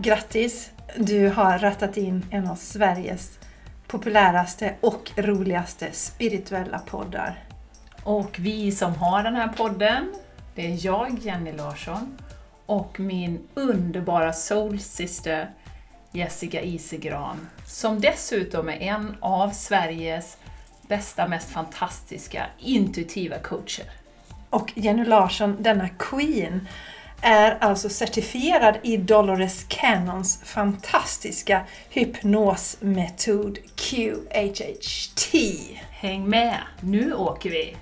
Grattis! Du har rattat in en av Sveriges populäraste och roligaste spirituella poddar. Och vi som har den här podden, det är jag, Jenny Larsson, och min underbara soulsyster Jessica Isegran, som dessutom är en av Sveriges bästa, mest fantastiska intuitiva coacher. Och Jenny Larsson, denna Queen, är alltså certifierad i Dolores Cannons fantastiska hypnosmetod QHHT. Häng med, nu åker vi!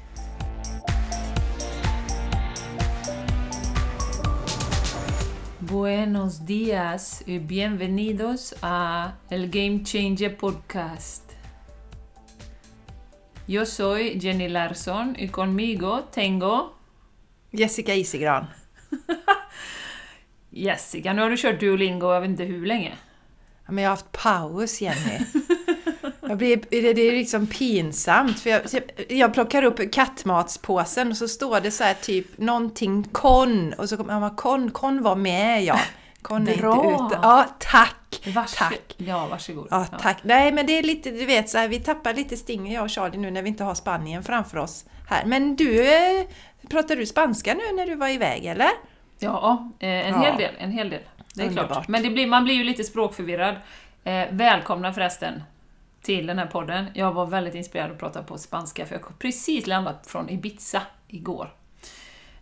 Buenos días y bienvenidos a el Game Changer Podcast. Yo soy Jenny Larsson y conmigo tengo Jessica Isigran. Jessica. Nu har du kört Duolingo jag vet inte hur länge. Ja, men jag har haft paus, Jenny. Jag blir, det är liksom pinsamt, för jag, jag plockar upp kattmatspåsen och så står det så här typ någonting kon och så kommer ja, kon, kon var med ja. Kon är Bra. inte ute. Ja, tack! Vars Tack! Ja, varsågod. Ja, tack. Nej, men det är lite, du vet, så här, vi tappar lite sting jag och Charlie nu när vi inte har Spanien framför oss här. Men du, eh, pratar du spanska nu när du var iväg, eller? Ja, eh, en Ja. hel del. En hel del. Det är Underbart. klart. Men det blir, man blir ju lite språkförvirrad. Eh, välkomna förresten till den här podden. Jag var väldigt inspirerad att prata på spanska för jag har precis landat från Ibiza igår.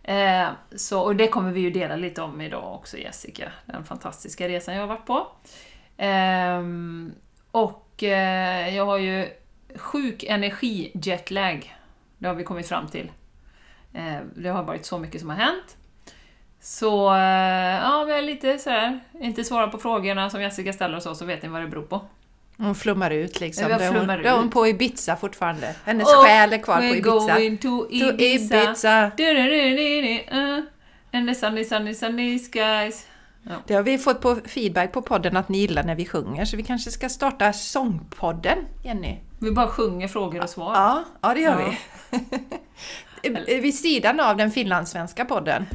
Eh, så, och det kommer vi ju dela lite om idag också Jessica, den fantastiska resan jag har varit på. Ehm, och eh, jag har ju sjuk energi jetlag. Det har vi kommit fram till. Det har varit så mycket som har hänt. Så eh, ja, vi är lite sådär, inte svara på frågorna som Jessica ställer och så, så vet ni vad det beror på. Hon flummar ut liksom. Jag Då är hon, flummar då är hon på Ibiza fortfarande. Hennes Oh, själ är kvar på We're Ibiza. going to To Ibiza. Ibiza. Du-du-du-du-du, uh, And the sunny, sunny, sunny skies. Det har vi fått på feedback på podden att ni gillar när vi sjunger, så vi kanske ska starta sångpodden, Jenny? Vi bara sjunger frågor och svar. Ja, ja det gör Ja. vi. Vid sidan av den finlandssvenska podden.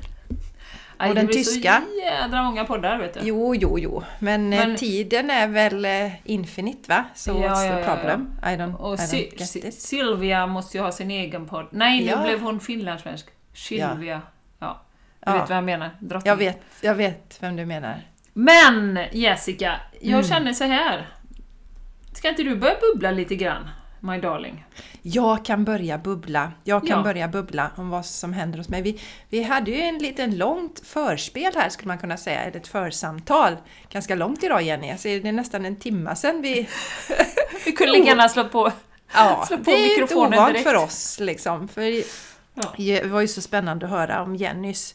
Aj, och den det tyska. så jädra många poddar vet du. Jo, jo, jo. Men, eh, Men- tiden är väl eh, infinite, va? So Ja, what's ja, the ja, ja. problem? I don't, Och I don't this. Sylvia måste ju ha sin egen podd. Nej, nu Ja. blev hon finlandssvensk. Sylvia. Ja. Du Ja. vet vad jag menar? Drottning. Jag vet, jag vet vem du menar. Men Jessica, jag Mm. känner så här. Ska inte du börja bubbla lite grann, my darling? Jag kan börja bubbla. Jag kan Ja. börja bubbla om vad som händer hos mig. Vi, vi hade ju en liten långt förspel här skulle man kunna säga, eller ett församtal. Ganska långt idag Jenny, ser det är nästan en timma sedan vi... Vi kunde lika gärna slå på... Ja, Slå på det är inte mikrofonen ovant direkt. för oss liksom. För Ja. det var ju så spännande att höra om Jennys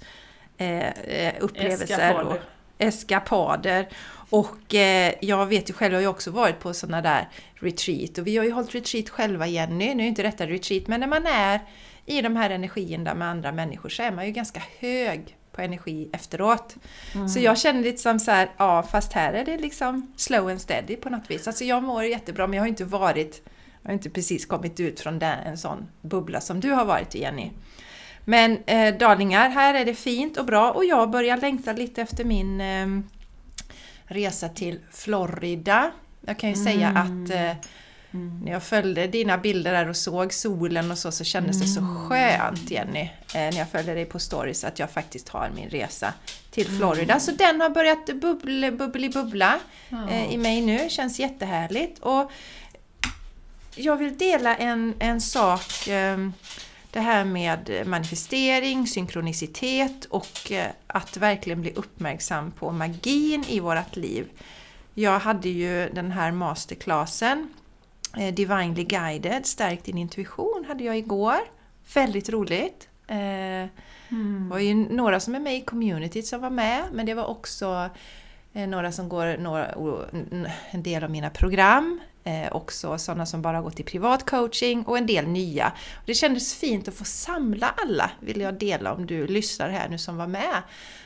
eh, eh, upplevelser Eskapader. och eskapader. Och eh, jag vet ju själv, jag har ju också varit på sådana där retreat och vi har ju hållit retreat själva Jenny, nu är inte detta retreat, men när man är i de här energierna med andra människor så är man ju ganska hög på energi efteråt. Mm. Så jag känner lite som så här, ja fast här är det liksom slow and steady på något vis. Alltså jag mår jättebra men jag har inte varit, jag har inte precis kommit ut från den, en sån bubbla som du har varit i Jenny. Men eh, darlingar, här är det fint och bra och jag börjar längta lite efter min eh, resa till Florida. Jag kan ju säga att eh, när jag följde dina bilder där och såg solen och så, så kändes det så skönt Jenny, eh, när jag följde dig på stories, att jag faktiskt har min resa till Florida. Så den har börjat bubbla, bubbli bubbla eh, i mig nu, känns jättehärligt. Och jag vill dela en, en sak, eh, det här med manifestering, synkronicitet och eh, att verkligen bli uppmärksam på magin i vårt liv. Jag hade ju den här masterclassen eh, Divinely Guided, Stärk din intuition, hade jag igår. Väldigt roligt. Eh, Det var ju några som är med i communityt som var med, men det var också några som går några, en del av mina program. Eh, också sådana som bara gått i privat coaching och en del nya. Och det kändes fint att få samla alla, vill jag dela om du lyssnar här nu som var med.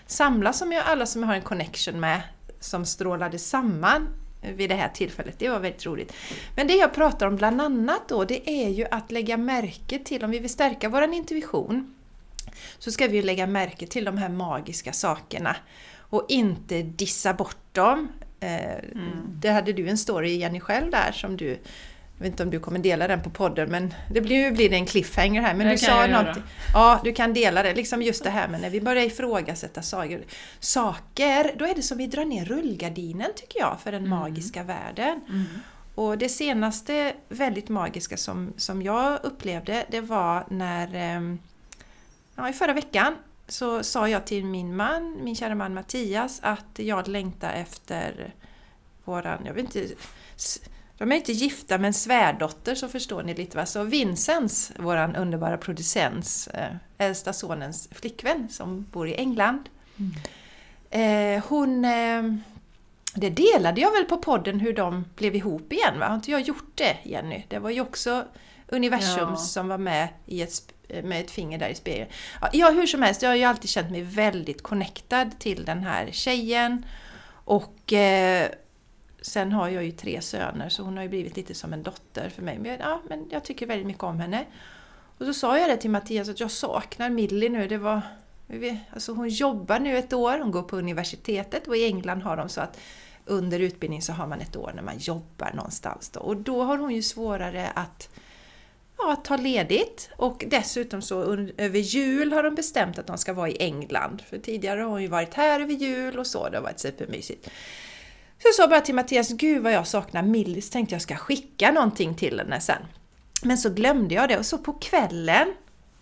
Samla som jag, alla som jag har en connection med, som strålade samman vid det här tillfället. Det var väldigt roligt. Men det jag pratar om bland annat då, det är ju att lägga märke till, om vi vill stärka vår intuition, så ska vi ju lägga märke till de här magiska sakerna. och inte dissa bort dem. Eh, Mm. Det hade du en story Jenny själv där som du jag vet inte om du kommer dela den på podden men det blir, blir det en cliffhanger här. Men Det du sa något. Ja, du kan dela det. Liksom just det här med när vi börjar ifrågasätta saker. Saker, då är det som vi drar ner rullgardinen tycker jag för den Mm. magiska världen. Mm. Och det senaste väldigt magiska som, som jag upplevde det var när ehm, ja, i förra veckan så sa jag till min man, min kära man Mattias, att jag längtar efter våran, jag vet inte, de är inte gifta men svärdotter så förstår ni lite va. Så Vincents, våran underbara producents, eh, äldsta sonens flickvän som bor i England. Eh, hon... Eh, det delade jag väl på podden hur de blev ihop igen va? Har inte jag gjort det Jenny? Det var ju också universum Ja. som var med i ett, Eh, med ett finger där i spegeln. Ja, hur som helst, jag har ju alltid känt mig väldigt connectad till den här tjejen. Och eh, sen har jag ju tre söner så hon har ju blivit lite som en dotter för mig. Men, ja, men jag tycker väldigt mycket om henne. Och så sa jag det till Mattias att jag saknar Millie nu. Det var, alltså hon jobbar nu ett år, hon går på universitetet och i England har de så att under utbildning så har man ett år när man jobbar någonstans. Då. Och då har hon ju svårare att ja, ta ledigt. Och dessutom så över jul har de bestämt att de ska vara i England. För tidigare har hon ju varit här över jul och så, det har varit supermysigt. Så jag sa bara till Mattias, gud vad jag saknar Millis, tänkte jag ska skicka någonting till henne sen. Men så glömde jag det och så på kvällen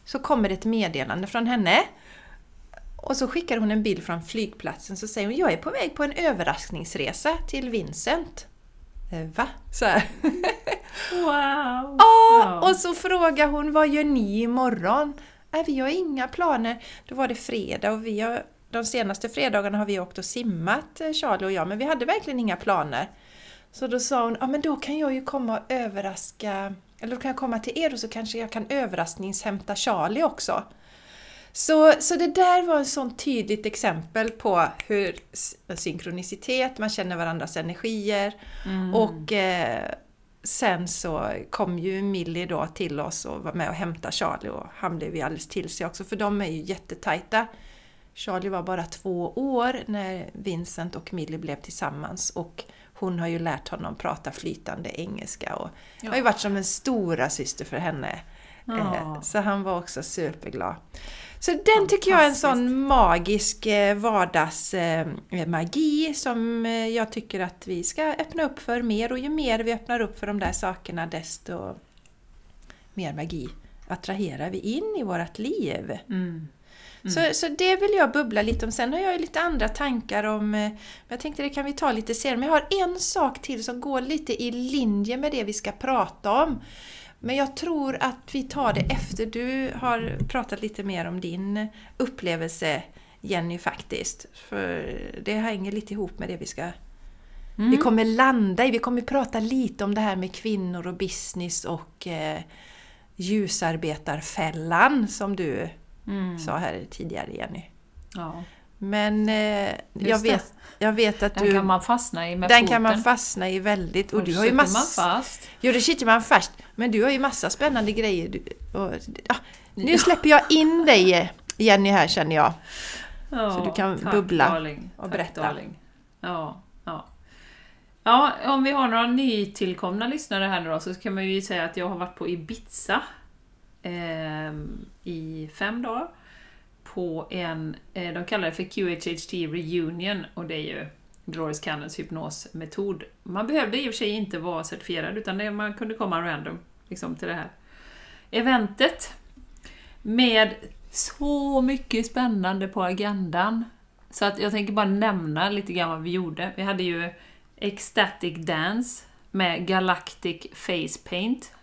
så kommer det ett meddelande från henne. Och så skickar hon en bild från flygplatsen så säger hon, jag är på väg på en överraskningsresa till Vincent. Eh, va? Så här. Wow! Ja, och så frågar hon vad gör ni imorgon? Nej, vi har inga planer. Då var det fredag och vi har, de senaste fredagarna har vi åkt och simmat, eh, Charlie och jag, men vi hade verkligen inga planer. Så då sa hon, ja men då kan jag ju komma och överraska, eller då kan jag komma till er och så kanske jag kan överraskningshämta Charlie också. Så, så det där var ett sånt tydligt exempel på hur synkronicitet, man känner varandras energier Mm. och eh, sen så kom ju Millie då till oss och var med och hämtade Charlie och han blev ju alldeles till sig också för de är ju jättetajta. Charlie var bara två år när Vincent och Millie blev tillsammans och hon har ju lärt honom prata flytande engelska och Ja. har ju varit som en stora syster för henne. Ja. Eh, Så han var också superglad. Så den tycker jag är en sån magisk eh, vardagsmagi som eh, jag tycker att vi ska öppna upp för mer och ju mer vi öppnar upp för de där sakerna desto mer magi attraherar vi in i vårt liv. Mm. Så, så det vill jag bubbla lite om. Sen har jag ju lite andra tankar om... eh, Jag tänkte det kan vi ta lite senare. Men jag har en sak till som går lite i linje med det vi ska prata om. Men jag tror att vi tar det efter du har pratat lite mer om din upplevelse Jenny faktiskt. För det hänger lite ihop med det vi ska... Mm. Vi kommer landa i. Vi kommer prata lite om det här med kvinnor och business och eh, ljusarbetarfällan som du Mm. sa här tidigare Jenny. Ja. Men eh, jag, vet, jag vet att Den du... kan man fastna i med den foten. kan man fastna i väldigt. Och Och du har ju sitter man massa... fast. Jo, det sitter man fast. Men du har ju massa spännande grejer. Du, och, ja, nu släpper jag in dig Jenny här känner jag. Ja, Så du kan tack, bubbla darling. och Tack, berätta. darling. Ja, ja. Ja, om vi har några nytillkomna lyssnare här nu då, så kan man ju säga att jag har varit på Ibiza ehm, i fem dagar på en, eh, de kallar det för QHHT Reunion och det är ju Dolores Cannons hypnosmetod. Man behövde i och för sig inte vara certifierad utan det, man kunde komma random liksom, till det här eventet. Med så mycket spännande på agendan. Så att jag tänker bara nämna lite grann vad vi gjorde. Vi hade ju Ecstatic Dance med Galactic Face Paint.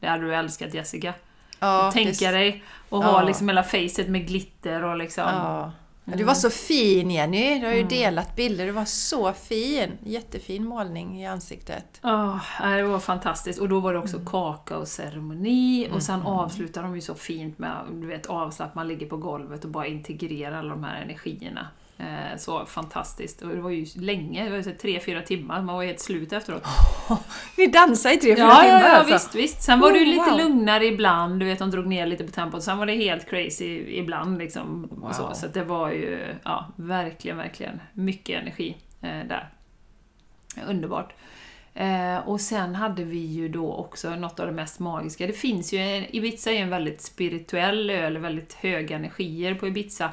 Det hade du älskat Jessica. Ja, Tänka det- dig att Ja. ha liksom hela facet med glitter och liksom... Ja. Ja, Du var så fin Jenny. Du har ju Mm. delat bilder. Du var så fin. Jättefin målning i ansiktet. Ja, det var fantastiskt. Och då var det också Mm. kakaoceremoni och sen avslutar de ju så fint med du vet, avslappnad, man ligger på golvet och bara integrerar alla de här energierna. Eh, så fantastiskt. Och det var ju länge, det var ju tre, fyra timmar, man var helt slut efteråt. Vi dansade i tre, fyra Ja, timmar ja, ja alltså. visst, visst. Sen var det ju Oh, lite wow. lugnare ibland, du vet de drog ner lite på tempot. Sen var det helt crazy ibland liksom. Wow. så så det var ju, ja, verkligen, verkligen mycket energi eh, där. Underbart. Eh, och sen hade vi ju då också något av det mest magiska. Det finns ju, en, Ibiza är ju en väldigt spirituell ö, eller väldigt höga energier på Ibiza.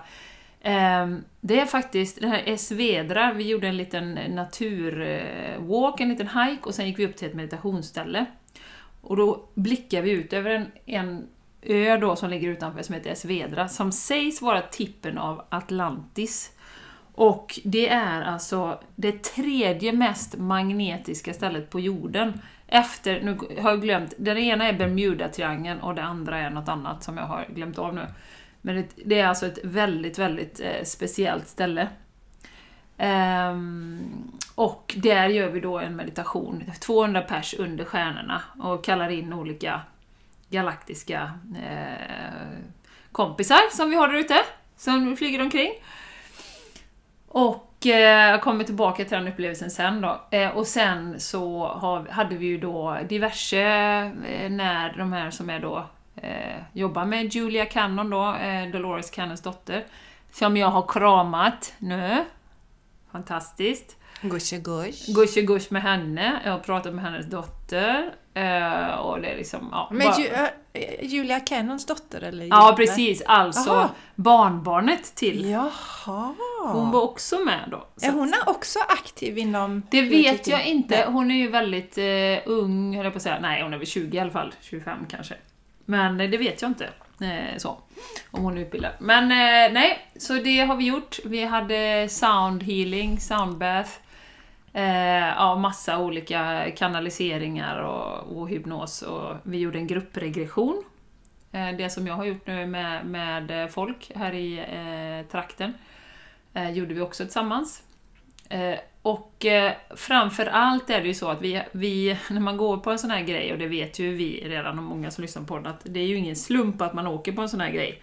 Ehm, det är faktiskt, den här Svedra, vi gjorde en liten naturwalk, eh, en liten hike och sen gick vi upp till ett meditationsställe. Och då blickar vi ut över en, en ö då som ligger utanför som heter Svedra, som sägs vara tippen av Atlantis. Och det är alltså det tredje mest magnetiska stället på jorden. Efter, nu har jag glömt, den ena är Bermuda-triangeln och det andra är något annat som jag har glömt av nu. Men det, det är alltså ett väldigt, väldigt eh, speciellt ställe. Um, och där gör vi då en meditation, 200 pers under stjärnorna och kallar in olika galaktiska eh, kompisar som vi har där ute, som flyger omkring. Och eh, jag kommer tillbaka till den upplevelsen sen då. Eh, och sen så har, hade vi ju då diverse, eh, när de här som är då jobbar med Julia Cannon då, eh, Dolores Cannons dotter, som jag har kramat nu. Fantastiskt. Gush Gush och gush med henne, jag har pratat med hennes dotter. Eh, och det är liksom, ja, Men Ju, äh, Julia Cannons dotter eller? Ja, Julia? precis. Alltså Aha. barnbarnet till. Jaha. Hon var också med då. Är att- hon också aktiv inom... Det vet jag inte. Hon är ju väldigt eh, ung, höll jag på att säga. Nej, hon är väl 20 i alla fall. 25 kanske. Men eh, det vet jag inte. Eh, så. Om hon är utbildad. Men eh, nej, så det har vi gjort. Vi hade sound healing, soundbath. Eh, ja, massa olika kanaliseringar och, och hypnos. Och vi gjorde en gruppregression. Eh, det som jag har gjort nu med, med folk här i eh, trakten. Eh, gjorde vi också tillsammans. Eh, och eh, framför allt är det ju så att vi, vi, när man går på en sån här grej, och det vet ju vi redan och många som lyssnar på den, att det är ju ingen slump att man åker på en sån här grej.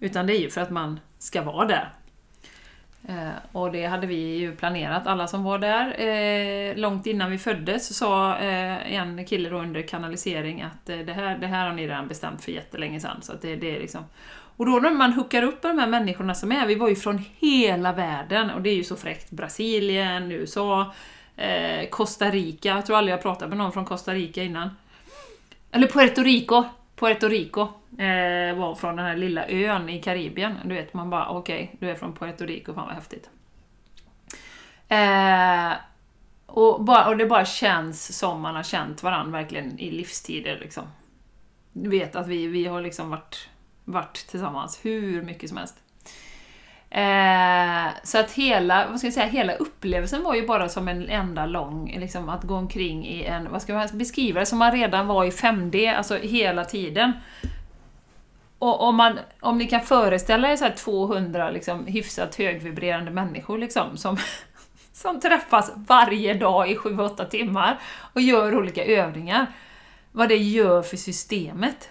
Utan det är ju för att man ska vara där. Eh, och det hade vi ju planerat, alla som var där. Långt innan vi föddes sa en kille då under kanalisering att det, här, det här har ni redan bestämt för jättelänge sedan. Så att det, det är liksom... Och då när man hookar upp de här människorna som är, vi var ju från hela världen och det är ju så fräckt. Brasilien, USA, eh, Costa Rica. Jag tror aldrig jag pratat med någon från Costa Rica innan. Eller Puerto Rico. Puerto Rico eh, var från den här lilla ön i Karibien. Du vet, man bara okej, du är från Puerto Rico, fan vad häftigt. Eh, och, bara, och det bara känns som man har känt varandra verkligen i livstider. Liksom. Du vet att vi, vi har liksom varit, varit tillsammans hur mycket som helst. Eh, så att hela, vad ska jag säga, hela upplevelsen var ju bara som en enda lång, liksom att gå omkring i en, vad ska man beskriva det, som man redan var i 5D, alltså hela tiden. Och om, man, om ni kan föreställa er så här 200 liksom, hyfsat högvibrerande människor liksom, som, som träffas varje dag i 7-8 timmar och gör olika övningar. Vad det gör för systemet.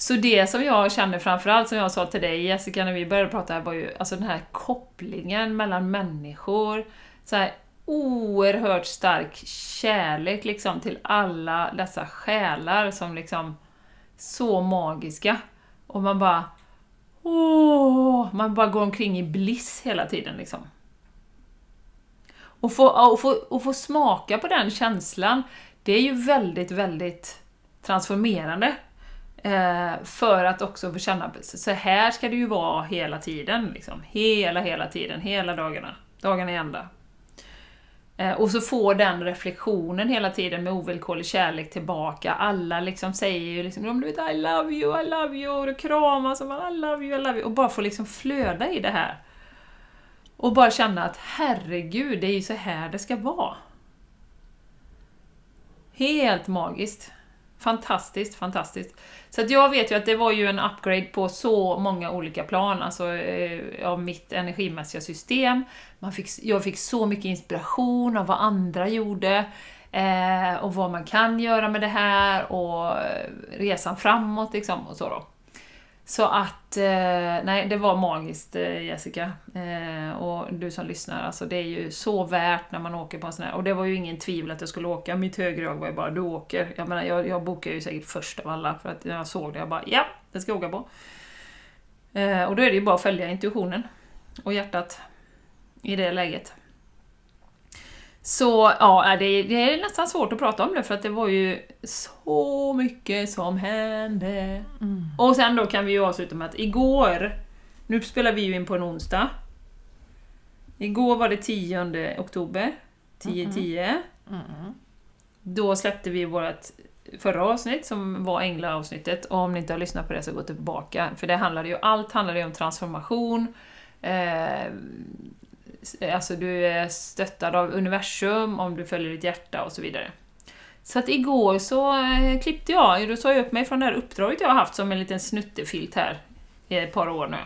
Så det som jag känner framförallt, som jag sa till dig Jessica när vi började prata här, var ju alltså den här kopplingen mellan människor. Så här oerhört stark kärlek liksom till alla dessa själar som liksom så magiska. Och man bara... Åh, man bara går omkring i bliss hela tiden liksom. Och få, och, få, och få smaka på den känslan, det är ju väldigt, väldigt transformerande. Eh, för att också få känna, så här ska det ju vara hela tiden. Liksom. Hela, hela tiden, hela dagarna. Dagarna i ända. Eh, och så få den reflektionen hela tiden med ovillkorlig kärlek tillbaka. Alla liksom säger ju liksom, du vet, I love you, I love you, och det kramas och man, I love you, I love you. Och bara få liksom flöda i det här. Och bara känna att herregud, det är ju så här det ska vara. Helt magiskt. Fantastiskt, fantastiskt. Så att jag vet ju att det var ju en upgrade på så många olika plan, alltså eh, av mitt energimässiga system. Man fick, jag fick så mycket inspiration av vad andra gjorde, eh, och vad man kan göra med det här, och eh, resan framåt liksom, och så då. Så att, eh, nej det var magiskt eh, Jessica. Eh, och du som lyssnar, alltså det är ju så värt när man åker på en sån här. Och det var ju ingen tvivel att jag skulle åka. Mitt högra öga var ju bara, du åker. Jag menar, jag, jag bokade ju säkert först av alla för att när jag såg det, jag bara, ja, det ska jag åka på. Eh, och då är det ju bara att följa intuitionen och hjärtat i det läget. Så ja, det är, det är nästan svårt att prata om det för att det var ju så mycket som hände. Mm. Och sen då kan vi ju avsluta med att igår, nu spelar vi ju in på en onsdag. Igår var det 10 oktober, 10-10. Mm. Då släppte vi vårt förra avsnitt som var änglaavsnittet. Och om ni inte har lyssnat på det så gå tillbaka. För det handlade ju, allt handlade ju om transformation. Eh, alltså du är stöttad av universum om du följer ditt hjärta och så vidare. Så att igår så eh, klippte jag, då sa jag upp mig från det här uppdraget jag har haft som en liten snuttefilt här i ett par år nu.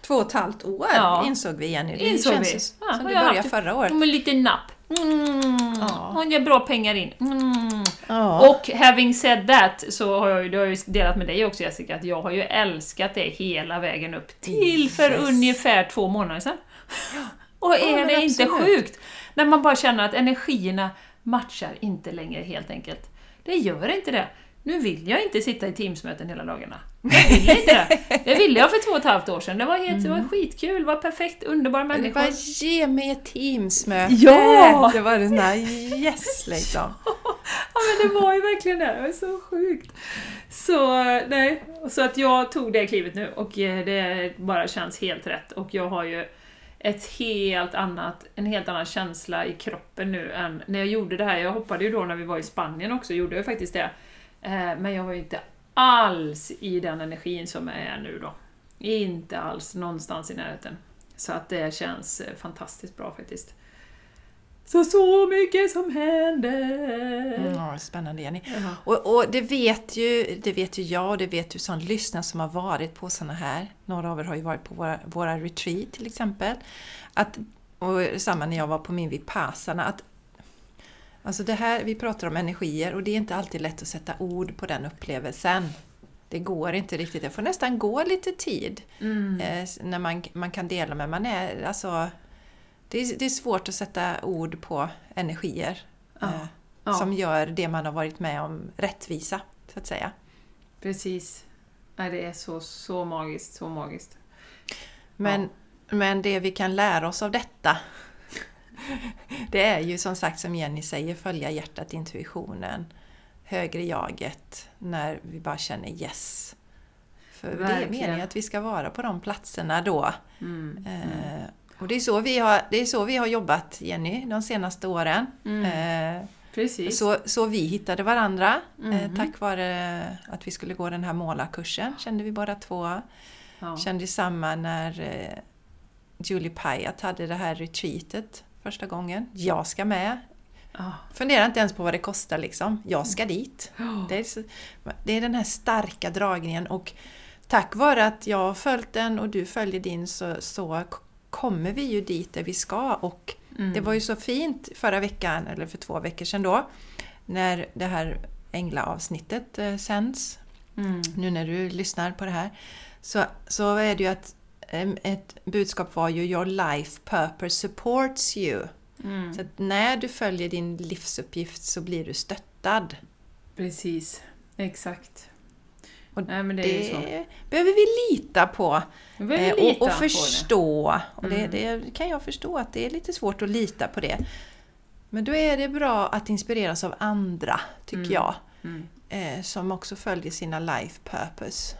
Två och ett halvt år Ja. insåg vi Jenny. Det Insåg känns vi. Ja, som det jag började haft- förra året. En liten napp. Mm. Ja. Och ger bra pengar in. Mm. Ja. Och having said that, så har jag ju, det har jag ju delat med dig också Jessica, att jag har ju älskat det hela vägen upp till för Yes. ungefär två månader sedan. Och är men det inte sjukt? När man bara känner att energierna matchar inte längre helt enkelt. Det gör inte det. Nu vill jag inte sitta i Teamsmöten hela dagarna. Jag vill inte det. Det ville jag för två och ett halvt år sedan. Det var, helt, det var skitkul, det var perfekt, underbara Det människor. var ge mig ett Teamsmöte! Ja! Det var det sån här yes liksom. Ja men det var ju verkligen det, det var så sjukt. Så, nej. så att jag tog det klivet nu och eh, det bara känns helt rätt. Och jag har ju ett helt annat, en helt annan känsla i kroppen nu än när jag gjorde det här. Jag hoppade ju då när vi var i Spanien också, gjorde jag faktiskt det. Eh, men jag var ju inte alls i den energin som jag är nu då. Inte alls någonstans i närheten. Så att det känns eh, fantastiskt bra faktiskt. Så, så mycket som händer! Mm, ja, spännande Jenny. Jaha. Och, och det, vet ju, det vet ju jag och det vet du som lyssnar som har varit på såna här. Några av er har ju varit på våra, våra retreat till exempel. Att, och samma när jag var på min Vipassana. Att, alltså det här, vi pratar om energier och det är inte alltid lätt att sätta ord på den upplevelsen. Det går inte riktigt. Det får nästan gå lite tid Mm. eh, när man, man kan dela med. Man är, alltså, det, är, det är svårt att sätta ord på energier Ja. eh, Ja, som gör det man har varit med om rättvisa, så att säga. precis. Nej, det är så, så magiskt, så magiskt. Men, men det vi kan lära oss av detta det är ju som sagt som Jenny säger, följa hjärtat, intuitionen, högre jaget, när vi bara känner yes. För det är Verkligen. meningen att vi ska vara på de platserna då. Mm. Eh, och det är, så vi har, det är så vi har jobbat, Jenny, de senaste åren. Mm. Eh, Precis. så, så vi hittade varandra eh, Mhm. tack vare att vi skulle gå den här målarkursen, kände vi båda två. ja. Kände samma när eh, Julie Pyatt hade det här retreatet första gången. Jag ska med. Ja. Funderar inte ens på vad det kostar liksom. Jag ska dit. Ja. Det är, det är den här starka dragningen och tack vare att jag har följt den och du följer din så, så kommer vi ju dit där vi ska och Mm. det var ju så fint förra veckan, eller för två veckor sedan då, när det här änglaavsnittet eh, sänds Mm. nu när du lyssnar på det här, så, så är det ju att ett budskap var ju Your life purpose supports you. Mm. Så att när du följer din livsuppgift så blir du stöttad. Precis. Exakt. Och Nej, det. Det behöver vi lita på Vi eh, lita och, och på det. förstå. Och det, Mm. det kan jag förstå att det är lite svårt att lita på det. Men då är det bra att inspireras av andra, tycker Mm. jag, Mm. eh, som också följer sina life purpose.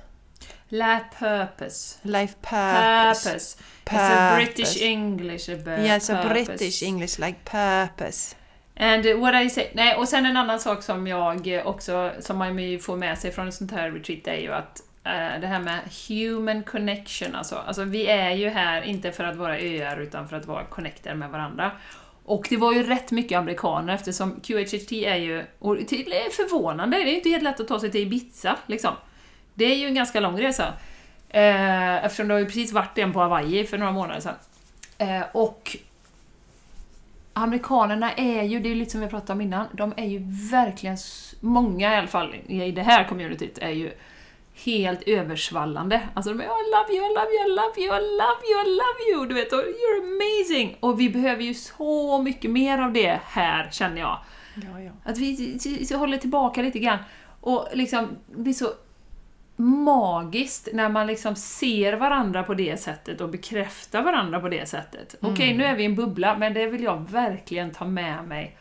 La purpose. Life purpose. Purpose. It's a British Purpose. English about Yes, a purpose. British English like purpose. And what I say, nej, och sen en annan sak som jag också, som man ju får med sig från ett sånt här retreat är ju att eh, det här med human connection, alltså, alltså vi är ju här inte för att vara öar utan för att vara connected med varandra. Och det var ju rätt mycket amerikaner eftersom QHHT är ju, och det är förvånande, det är ju inte helt lätt att ta sig till Ibiza liksom. Det är ju en ganska lång resa. Eh, eftersom det har ju precis varit en på Hawaii för några månader sedan. Eh, och amerikanerna är ju, det är lite som vi pratade om innan, de är ju verkligen, många i alla fall i det här communityt är ju helt översvallande. Alltså de är I love you, I love you, I love you, I love you, I love you, du vet, och you're amazing! Och vi behöver ju så mycket mer av det här, känner jag. Ja, ja. Att vi, håller tillbaka lite grann. Och liksom, blir så magiskt när man liksom ser varandra på det sättet och bekräftar varandra på det sättet. Okej, nu är vi i en bubbla, men det vill jag verkligen ta med mig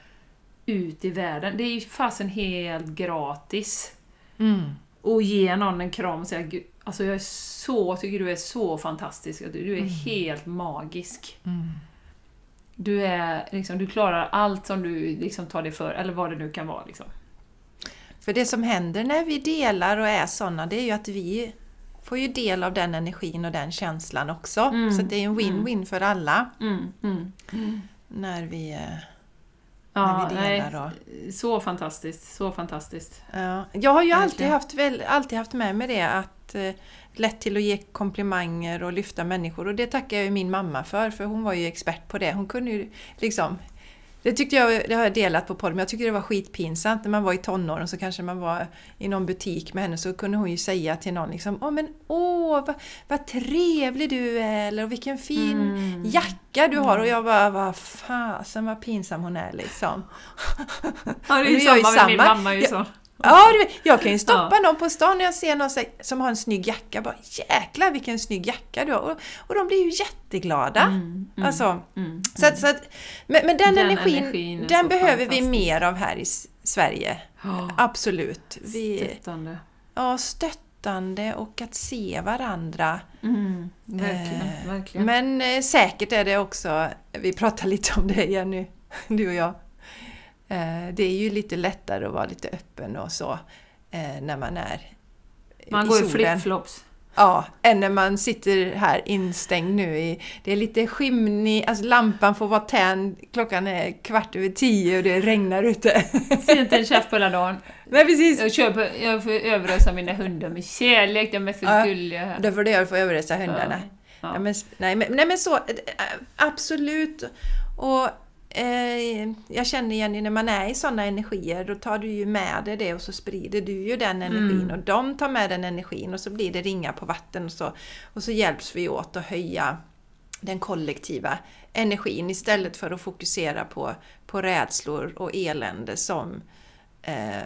ut i världen. Det är ju fasen helt gratis. Mm. Och ge någon en kram och säga "Gud, alltså jag är så, tycker du är så fantastisk, du, är helt magisk. Mm. Du, är, liksom, du klarar allt som du liksom tar dig för, eller vad det nu kan vara. Liksom. För det som händer när vi delar och är sådana, det är ju att vi får ju del av den energin och den känslan också. Mm. Så det är en win-win för alla Mm, mm. när vi, eh, Ja, när vi nej, så fantastiskt, så fantastiskt. ja. Jag har ju alltid haft, väl, alltid haft med mig det att eh, lätt till att ge komplimanger och lyfta människor och det tackar jag ju min mamma för, för hon var ju expert på det. Hon kunde ju liksom det tyckte jag, det har jag delat på podden, men jag tyckte det var skitpinsamt när man var i tonåren så kanske man var i någon butik med henne så kunde hon ju säga till någon liksom Åh men åh vad, vad trevlig du är eller vilken fin Mm. jacka du har och jag bara vad fasen vad pinsam hon är liksom. Ja, det är ju gör ju samma min samma. mamma. är Ju så. Ja, jag kan ju stoppa Ja. någon på stan när jag ser någon som har en snygg jacka. Bara, Jäklar vilken snygg jacka du har! Och, och de blir ju jätteglada. Mm, mm, Alltså, mm, så att, så att, men, men den, Den energin, energin den behöver vi mer av här i Sverige. Ja, Absolut. Vi, stöttande. ja, stöttande och att se varandra. Mm, verkligen, Eh, verkligen. Men eh, säkert är det också, vi pratar lite om det Jenny, du och jag. Eh, det är ju lite lättare att vara lite öppen och så eh, när man är Man i går i flipflops. Ja, än när man sitter här instängd nu i... Det är lite skymning, alltså lampan får vara tänd, klockan är kvart över tio och det regnar ute. Ser inte en käft på hela dagen. Nej precis! Jag, köper, jag får överösa mina hundar med kärlek, de är så Ja, gulliga. Då får du göra för att överresa hundarna. Ja. Ja, men, nej, men, nej men så, eh, absolut. Och eh, jag känner Jenny, när man är i sådana energier, då tar du ju med dig det och så sprider du ju den energin Mm. och de tar med den energin och så blir det ringar på vatten och så, och så hjälps vi åt att höja den kollektiva energin istället för att fokusera på, på rädslor och elände som eh,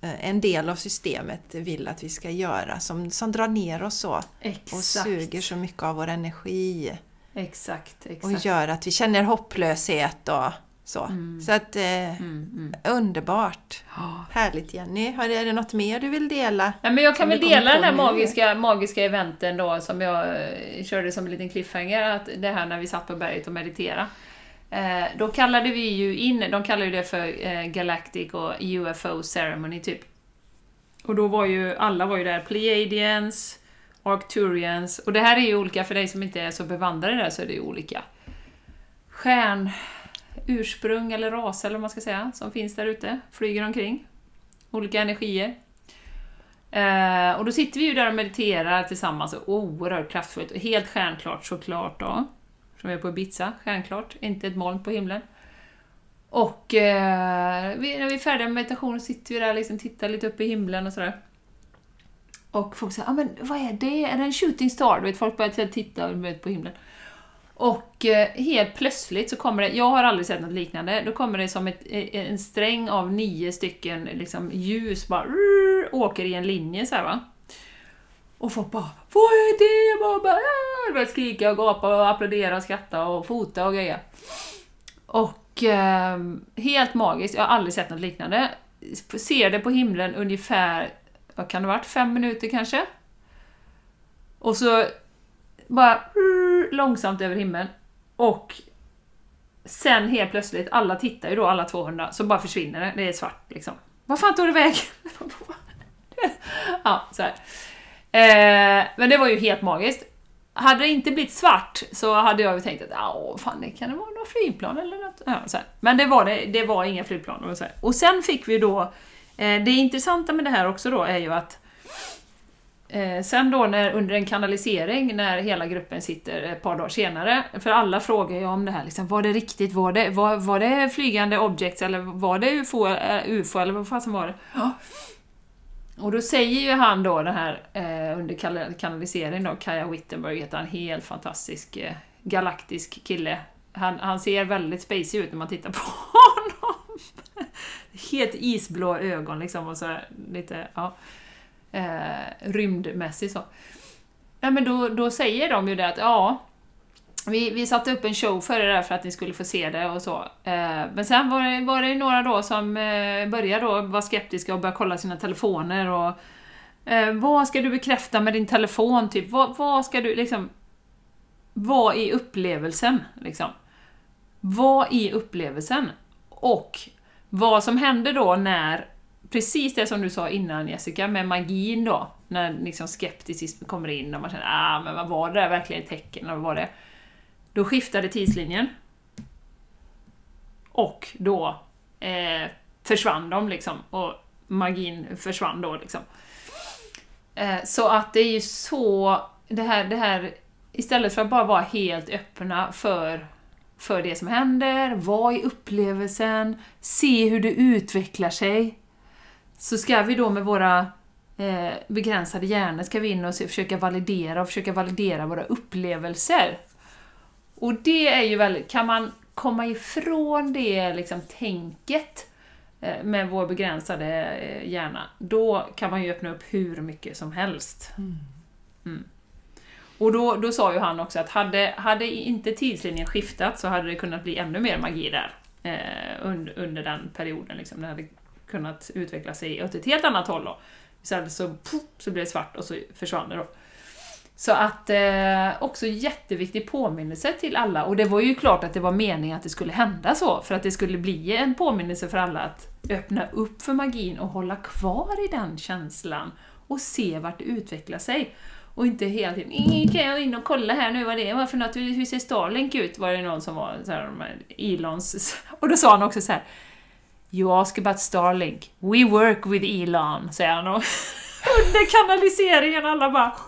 en del av systemet vill att vi ska göra, som, som drar ner oss så och Exakt. suger så mycket av vår energi Exakt, och exakt. gör att vi känner hopplöshet och så. Mm. Så att, eh, Mm, mm. underbart! Ja. Härligt Jenny! Har, är det något mer du vill dela? Nej, men jag kan väl dela den här magiska, magiska eventen då som jag eh, körde som en liten cliffhanger, att det här när vi satt på berget och mediterade. Eh, då kallade vi ju in, de kallar ju det för eh, Galactic och UFO Ceremony typ. Och då var ju, alla var ju där, Pleiadians, Arcturians, och det här är ju olika, för dig som inte är så bevandrade där så är det ju olika stjärn ursprung eller raser eller vad man ska säga, som finns där ute, flyger omkring. Olika energier. Eh, och då sitter vi ju där och mediterar tillsammans, och oerhört kraftfullt, och helt stjärnklart såklart då. Som är på Ibiza, stjärnklart, inte ett moln på himlen. Och eh, vi, när vi är färdiga med meditationen sitter vi där och liksom tittar lite upp i himlen och sådär. Och folk säger ah, men vad är det? Är det en shooting star? Du vet, folk börjar typ titta på himlen. Och eh, helt plötsligt så kommer det, jag har aldrig sett något liknande, då kommer det som ett, eh, en sträng av nio stycken liksom, ljus bara rrr, åker i en linje så här va. Och folk bara Vad är det? Jag bara, "Ah!" Du skrika och gapa och applådera och skratta och fota och grejer. Och eh, helt magiskt, jag har aldrig sett något liknande. Ser det på himlen ungefär, vad kan det ha varit, fem minuter kanske? Och så bara långsamt över himlen. Och sen helt plötsligt, alla tittar ju då, alla 200, så bara försvinner det. Det är svart liksom. Vad fan tog det vägen? ja, så här. Eh, men det var ju helt magiskt. Hade det inte blivit svart så hade jag ju tänkt att ja, fan det kan det vara några flygplan eller något. Ja, så här. Men det var, det, det var inga flygplan. Och, så här. och sen fick vi då, eh, det intressanta med det här också då är ju att Eh, sen då när, under en kanalisering, när hela gruppen sitter ett par dagar senare, för alla frågar ju om det här, liksom, var det riktigt, var det, var, var det flygande objects eller var det UFO, eh, UFO eller vad fasen var det? Och då säger ju han då det här eh, under kal- kanalisering då, Kaja Wittenberg heter han, helt fantastisk eh, galaktisk kille. Han, han ser väldigt spacey ut när man tittar på honom. Helt isblå ögon liksom och så lite, ja, eh, rymdmässigt så. Ja, men då, då säger de ju det att ja, vi, vi satte upp en show för er där för att ni skulle få se det och så. Eh, men sen var det, var det några då som eh, började då vara skeptiska och började kolla sina telefoner och eh, vad ska du bekräfta med din telefon? Typ, vad, vad ska du liksom... Vad är upplevelsen? Liksom? Vad är upplevelsen? Och vad som hände då när, precis det som du sa innan Jessica, med magin då, när liksom skepticism kommer in och man känner ah, men vad var det där verkligen ett tecken? Vad var det? Då skiftade tidslinjen. Och då eh, försvann de liksom, och magin försvann då liksom. Eh, så att det är ju så, det här, det här, istället för att bara vara helt öppna för, för det som händer, vad är upplevelsen, se hur det utvecklar sig, så ska vi då med våra eh, begränsade hjärnor ska vi in och försöka validera och försöka validera våra upplevelser. Och det är ju väldigt, kan man komma ifrån det liksom tänket eh, med vår begränsade eh, hjärna, då kan man ju öppna upp hur mycket som helst. Mm. Och då, då sa ju han också att hade, hade inte tidslinjen skiftat så hade det kunnat bli ännu mer magi där eh, under, under den perioden. Liksom. Det hade kunnat utveckla sig åt ett helt annat håll. Då. Istället så, puff, så blev det svart och så försvann det. Då. Så att eh, också jätteviktig påminnelse till alla, och det var ju klart att det var meningen att det skulle hända så, för att det skulle bli en påminnelse för alla att öppna upp för magin och hålla kvar i den känslan och se vart det utvecklar sig. Och inte hela tiden kan jag in och kolla här nu vad det var för något, hur ser Starlink ut? Var det någon som var så här, Elons... Och då sa han också så här. You ask about Starlink, we work with Elon, säger han. Och under kanaliseringen alla bara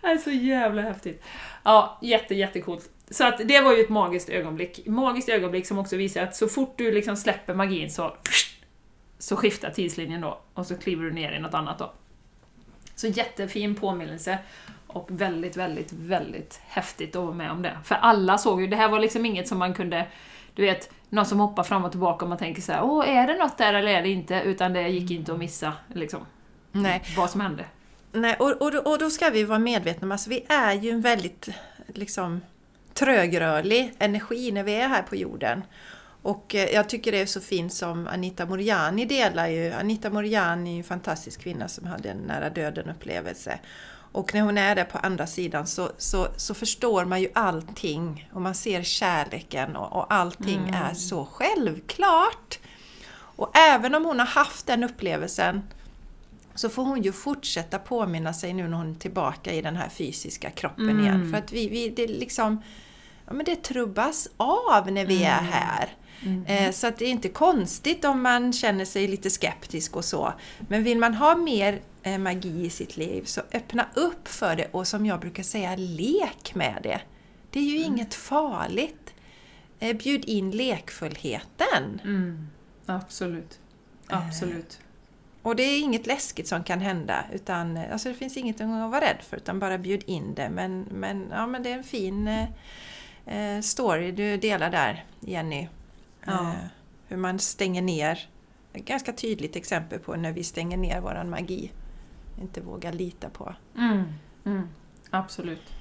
Det är så jävla häftigt. Ja, jätte, jättecoolt. Så att det var ju ett magiskt ögonblick. Magiskt ögonblick som också visar att så fort du liksom släpper magin så, så skiftar tidslinjen då och så kliver du ner i något annat då. Så jättefin påminnelse och väldigt, väldigt, väldigt häftigt att vara med om det. För alla såg ju, det här var liksom inget som man kunde, du vet, någon som hoppar fram och tillbaka och man tänker så här, åh, är det något där eller är det inte? Utan det gick inte att missa liksom, Nej. vad som hände. Nej, och, och, och då ska vi vara medvetna om, alltså vi är ju en väldigt liksom trögrörlig energi när vi är här på jorden. Och eh, jag tycker det är så fint som Anita Moriani delar ju. Anita Moriani är en fantastisk kvinna som hade en nära döden upplevelse. Och när hon är där på andra sidan så, så, så förstår man ju allting och man ser kärleken och, och allting Mm. är så självklart. Och även om hon har haft den upplevelsen så får hon ju fortsätta påminna sig nu när hon är tillbaka i den här fysiska kroppen Mm. igen. För att vi, vi det liksom, ja men det trubbas av när vi är här. Eh, Så att det är inte konstigt om man känner sig lite skeptisk och så. Men vill man ha mer eh, magi i sitt liv så öppna upp för det och som jag brukar säga, lek med det. Det är ju inget farligt. Eh, Bjud in lekfullheten. Mm, absolut. Absolut. Och det är inget läskigt som kan hända, utan alltså det finns inget att vara rädd för, utan bara bjud in det. Men, men, ja, men det är en fin eh, story du delar där, Jenny. Ja. Eh, hur man stänger ner. Ett ganska tydligt exempel på när vi stänger ner våran magi. Inte vågar lita på. Mm, mm, absolut.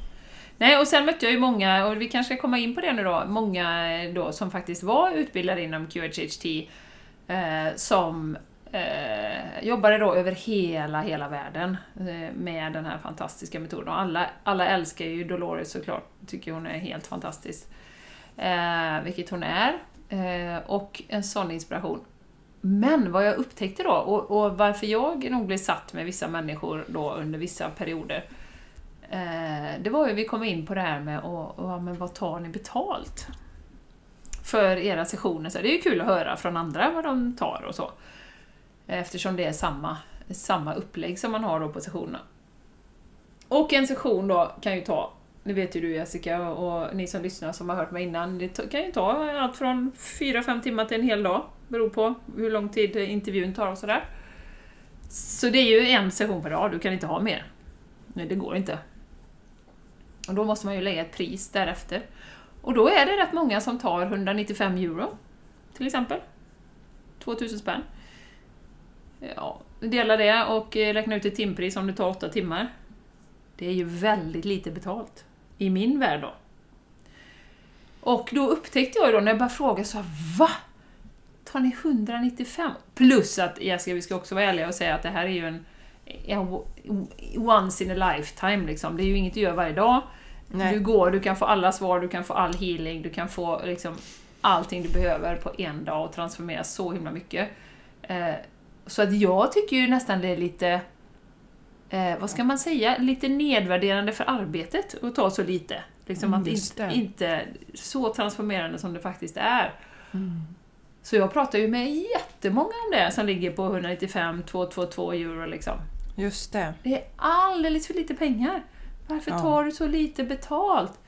Nej, och sen mötte jag ju många, och vi kanske ska komma in på det nu då, många eh, då som faktiskt var utbildade inom QHHT eh, som eh, jobbade då över hela, hela världen eh, med den här fantastiska metoden. Och alla, alla älskar ju Dolores såklart, tycker hon är helt fantastisk. Eh, vilket hon är. Eh, och en sån inspiration. Men vad jag upptäckte då, och, och varför jag nog blev satt med vissa människor då under vissa perioder, eh, det var ju vi kom in på det här med och, och, men vad tar ni betalt? För era sessioner. Så det är ju kul att höra från andra vad de tar och så. Eftersom det är samma, samma upplägg som man har då på sessionerna. Och en session då kan ju ta det vet ju du Jessica och, och ni som lyssnar som har hört mig innan, det kan ju ta allt från 4-5 timmar till en hel dag. Beror på hur lång tid intervjun tar och sådär. Så det är ju en session per dag, du kan inte ha mer. Nej, det går inte. Och då måste man ju lägga ett pris därefter. Och då är det rätt många som tar 195 euro, till exempel. 2000 spänn. Ja, dela det och eh, räkna ut ett timpris om det tar 8 timmar. Det är ju väldigt lite betalt. I min värld då. Och då upptäckte jag ju då när jag började fråga så här, VA? Tar ni 195? Plus att, Jessica, vi ska också vara ärliga och säga att det här är ju en, en once in a lifetime liksom. Det är ju inget du gör varje dag. Nej. Du går, du kan få alla svar, du kan få all healing, du kan få liksom allting du behöver på en dag och transformera så himla mycket. Eh, så att jag tycker ju nästan det är lite, eh, vad ska man säga, lite nedvärderande för arbetet att ta så lite. Liksom Mm, att inte, inte så transformerande som det faktiskt är. Mm. Så jag pratar ju med jättemånga om det som ligger på 195, 222 euro liksom. Just det. Det är alldeles för lite pengar. Varför Ja. tar du så lite betalt?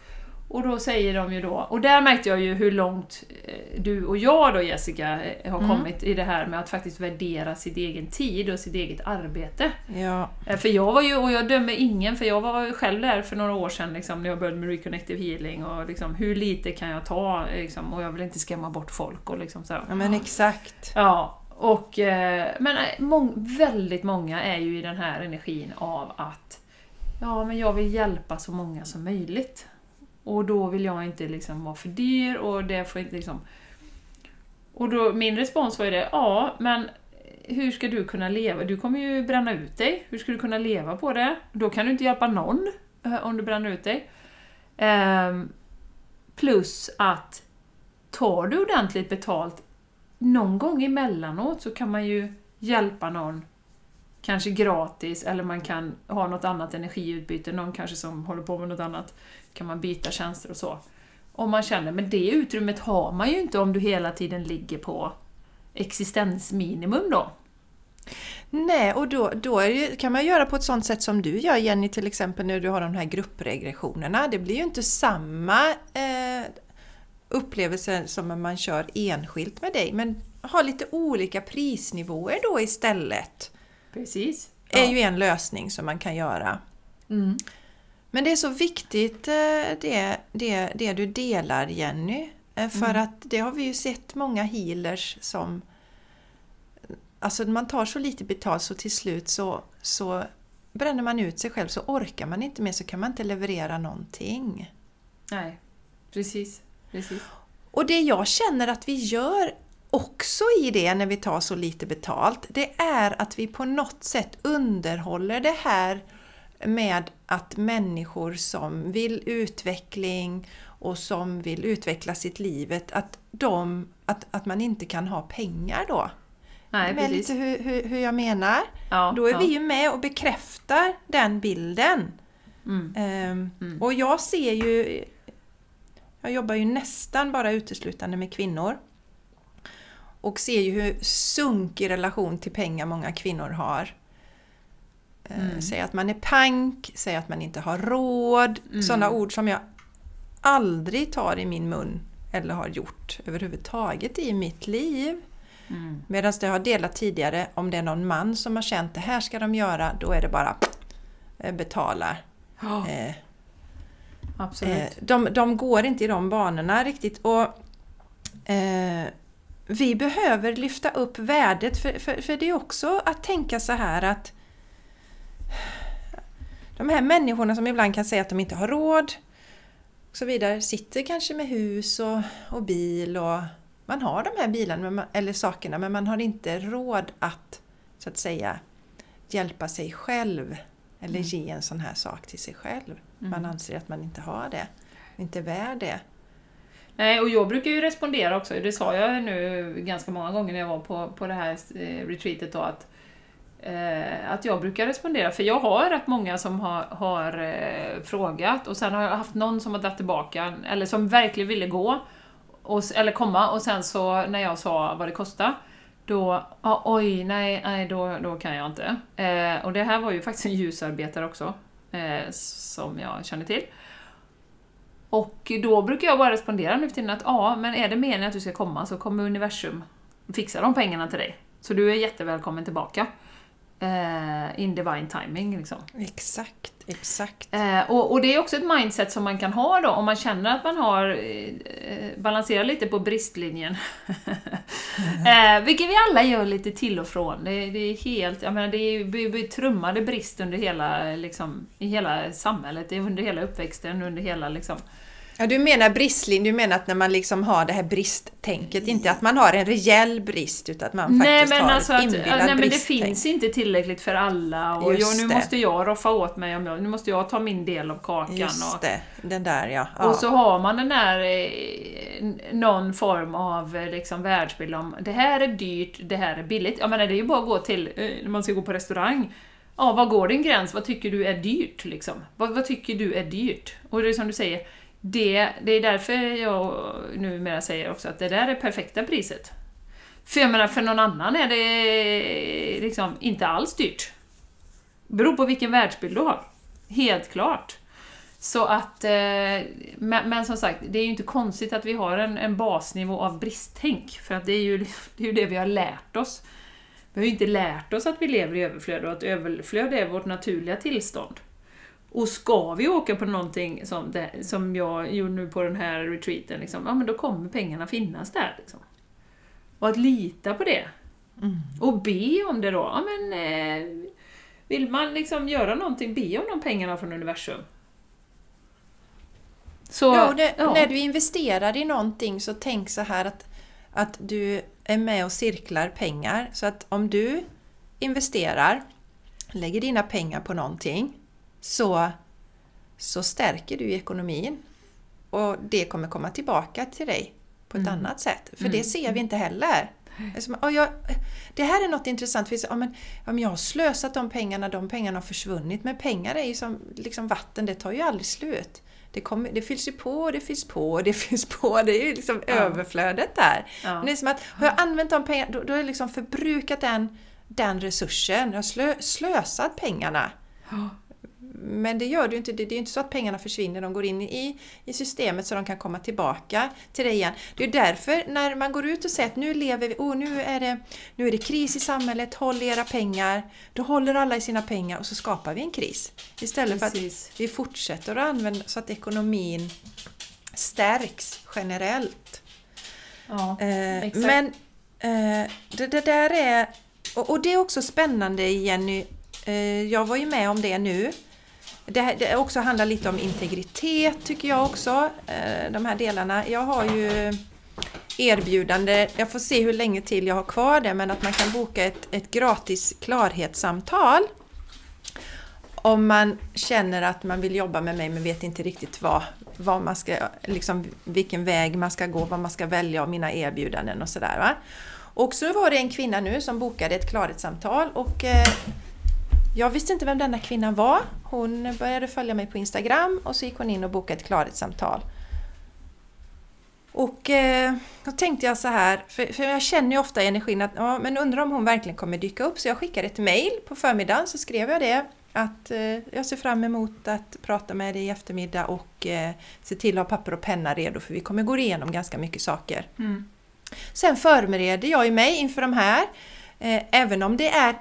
Och då säger de ju då, och där märkte jag ju hur långt eh, du och jag då Jessica eh, har Mm. kommit i det här med att faktiskt värdera sin egen tid och sitt eget arbete. Ja. Eh, För jag var ju, och jag dömer ingen, för jag var ju själv där för några år sedan liksom, när jag började med Reconnective Healing och liksom, hur lite kan jag ta? Liksom, och jag vill inte skrämma bort folk och liksom så. ja, men exakt. Ja, och, men mång, väldigt många är ju i den här energin av att ja, men jag vill hjälpa så många som möjligt. Och då vill jag inte liksom vara för dyr och det får inte liksom... Och då, min respons var ju det, ja, men hur ska du kunna leva? Du kommer ju bränna ut dig. Hur ska du kunna leva på det? Då kan du inte hjälpa någon eh, om du bränner ut dig. Ehm, plus att tar du ordentligt betalt någon gång emellanåt så kan man ju hjälpa någon kanske gratis eller man kan ha något annat energiutbyte, någon kanske som håller på med något annat, kan man byta tjänster och så. Om man känner, men det utrymmet har man ju inte om du hela tiden ligger på existensminimum då. Nej, och då, då det, kan man göra på ett sånt sätt som du gör Jenny till exempel när du har de här gruppregressionerna. Det blir ju inte samma eh, upplevelse som om man kör enskilt med dig men ha lite olika prisnivåer då istället. Precis. är ju en lösning som man kan göra. Mm. Men det är så viktigt eh, det, det, det du delar Jenny. Eh, För Mm. att det har vi ju sett många healers som... Alltså man tar så lite betalt så till slut så, så bränner man ut sig själv så orkar man inte mer så kan man inte leverera någonting. Nej, precis. precis. Och det jag känner att vi gör också i det när vi tar så lite betalt, det är att vi på något sätt underhåller det här med att människor som vill utveckling och som vill utveckla sitt livet, att, de, att, att man inte kan ha pengar då. Nej, med precis. lite hur, hur, hur jag menar. Ja, Då är ja. vi ju med och bekräftar den bilden. Mm. Ehm, Mm. Och jag ser ju... Jag jobbar ju nästan bara uteslutande med kvinnor. Och ser ju hur sunkig relation till pengar många kvinnor har. Eh, Mm. Säger att man är pank, säger att man inte har råd. Mm. Sådana ord som jag aldrig tar i min mun eller har gjort överhuvudtaget i mitt liv. Mm. Medan det har delat tidigare, om det är någon man som har känt det här ska de göra, då är det bara eh, betala. Ja, Eh, absolut. Eh, de, de går inte i de banorna riktigt. Och eh, Vi behöver lyfta upp värdet, för, för, för det är också att tänka så här att de här människorna som ibland kan säga att de inte har råd och så vidare, sitter kanske med hus och, och bil och man har de här bilarna man, eller sakerna men man har inte råd att så att säga hjälpa sig själv eller Mm. ge en sån här sak till sig själv. Man Mm. anser att man inte har det, inte är värd det. Nej, och jag brukar ju respondera också, det sa jag nu ganska många gånger när jag var på, på det här eh, retreatet då, att, eh, att jag brukar respondera, för jag har rätt många som har, har eh, frågat och sen har jag haft någon som har dragit tillbaka, eller som verkligen ville gå, och, eller komma, och sen så när jag sa vad det kostade, då, ah, oj, nej, nej då, då kan jag inte. Eh, och det här var ju faktiskt en ljusarbetare också, eh, som jag känner till. Och då brukar jag bara respondera nu för tiden att ja, men är det meningen att du ska komma så kommer universum fixa de pengarna till dig. Så du är jättevälkommen tillbaka. Eh, in divine timing liksom. Exakt, exakt. Eh, och, och, det är också ett mindset som man kan ha då om man känner att man har eh, balanserat lite på bristlinjen. eh, vilket vi alla gör lite till och från. Det, det är helt, jag menar, det är vi trummade brist under hela, liksom, i hela samhället, under hela uppväxten, under hela liksom, Ja, du menar bristling, du menar att när man liksom har det här bristtänket, inte att man har en rejäl brist utan att man nej, faktiskt har alltså ett att, inbillat nej, men det finns inte tillräckligt för alla och jag, nu det. måste jag roffa åt mig, om jag, nu måste jag ta min del av kakan. Just och, det, den där ja. ja. och så har man den där eh, någon form av eh, liksom, världsbild om det här är dyrt, det här är billigt. Jag menar, det är ju bara att gå till, eh, när man ska gå på restaurang, Ja, var går din gräns? Vad tycker du är dyrt? Liksom? Vad, vad tycker du är dyrt? Och det är som du säger, det, det är därför jag numera säger också att det där är perfekta priset. För jag menar, för någon annan är det liksom inte alls dyrt. Beror på vilken världsbild du har. Helt klart. Så att, eh, men, men som sagt, det är ju inte konstigt att vi har en, en basnivå av bristtänk, för att det är, ju, det är ju det vi har lärt oss. Vi har ju inte lärt oss att vi lever i överflöd och att överflöd är vårt naturliga tillstånd. Och ska vi åka på någonting som, det, som jag gjorde nu på den här retreaten, liksom, ja men då kommer pengarna finnas där. Liksom. Och att lita på det. Och be om det då. Ja, men, eh, vill man liksom göra någonting, be om de pengarna från universum. Så, Ja, det, ja. När du investerar i någonting så tänk så här att, att du är med och cirklar pengar. Så att om du investerar, lägger dina pengar på någonting, så, så stärker du ekonomin. Och det kommer komma tillbaka till dig på ett annat sätt. För det ser vi inte heller. Det är som, "Åh, jag, det här är något intressant. För, ja, men, ja, men jag har slösat de pengarna, de pengarna har försvunnit. Men pengar är ju som liksom vatten, det tar ju aldrig slut. Det, kommer, det fylls ju på och det fylls på och det fylls på. Det är ju liksom Ja. överflödet där. Ja. Men det är som att har jag använt de pengarna, då, då har jag liksom förbrukat den, den resursen. Jag har slö, slösat pengarna. Men det gör du inte. Det det är inte så att pengarna försvinner. De går in i, i systemet så de kan komma tillbaka till dig igen. Det är därför när man går ut och säger att nu lever vi, oh, nu, är det, nu är det kris i samhället, håll era pengar. Då håller alla i sina pengar och så skapar vi en kris. Istället Precis. för att vi fortsätter att använda så att ekonomin stärks generellt. Ja, Eh, men eh, det, det där är... Och, och det är också spännande Jenny. Eh, jag var ju med om det nu. Det, det också handlar lite om integritet tycker jag också. Eh, de här delarna. Jag har ju erbjudande, jag får se hur länge till jag har kvar det, men att man kan boka ett, ett gratis klarhetssamtal. Om man känner att man vill jobba med mig men vet inte riktigt vad, vad man ska, liksom, vilken väg man ska gå, vad man ska välja av mina erbjudanden och sådär. Och så var det en kvinna nu som bokade ett klarhetssamtal och eh, jag visste inte vem denna kvinnan var. Hon började följa mig på Instagram och så gick hon in och bokade ett klarhetssamtal. Och eh, då tänkte jag så här, för, för jag känner ju ofta i energin att ja, men undrar om hon verkligen kommer dyka upp. Så jag skickade ett mail på förmiddagen så skrev jag det att eh, jag ser fram emot att prata med dig i eftermiddag och eh, se till att ha papper och penna redo för vi kommer gå igenom ganska mycket saker. Mm. Sen förbereder jag ju mig inför de här. Eh, även om det är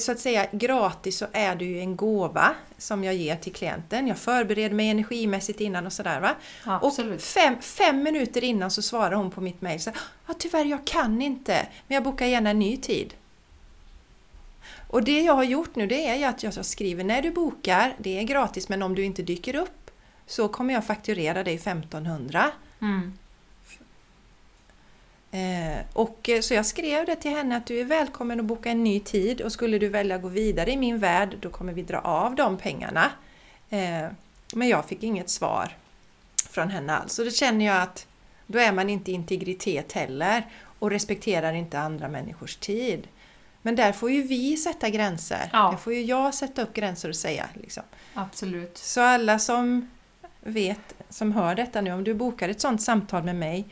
så att säga gratis så är det ju en gåva som jag ger till klienten. Jag förbereder mig energimässigt innan och sådär va. Och fem, fem minuter innan så svarar hon på mitt mejl ja, tyvärr jag kan inte men jag bokar gärna en ny tid. Och det jag har gjort nu det är ju att jag skriver när du bokar, det är gratis men om du inte dyker upp så kommer jag fakturera dig 1500. Mm. Eh, och eh, så jag skrev det till henne att du är välkommen att boka en ny tid och skulle du välja att gå vidare i min värld då kommer vi dra av de pengarna. Eh, men jag fick inget svar från henne alls. Så då känner jag att då är man inte integritet heller och respekterar inte andra människors tid. Men där får ju vi sätta gränser. Ja. Där får ju jag sätta upp gränser och säga. Liksom. Absolut. Så alla som vet, som hör detta nu, om du bokar ett sådant samtal med mig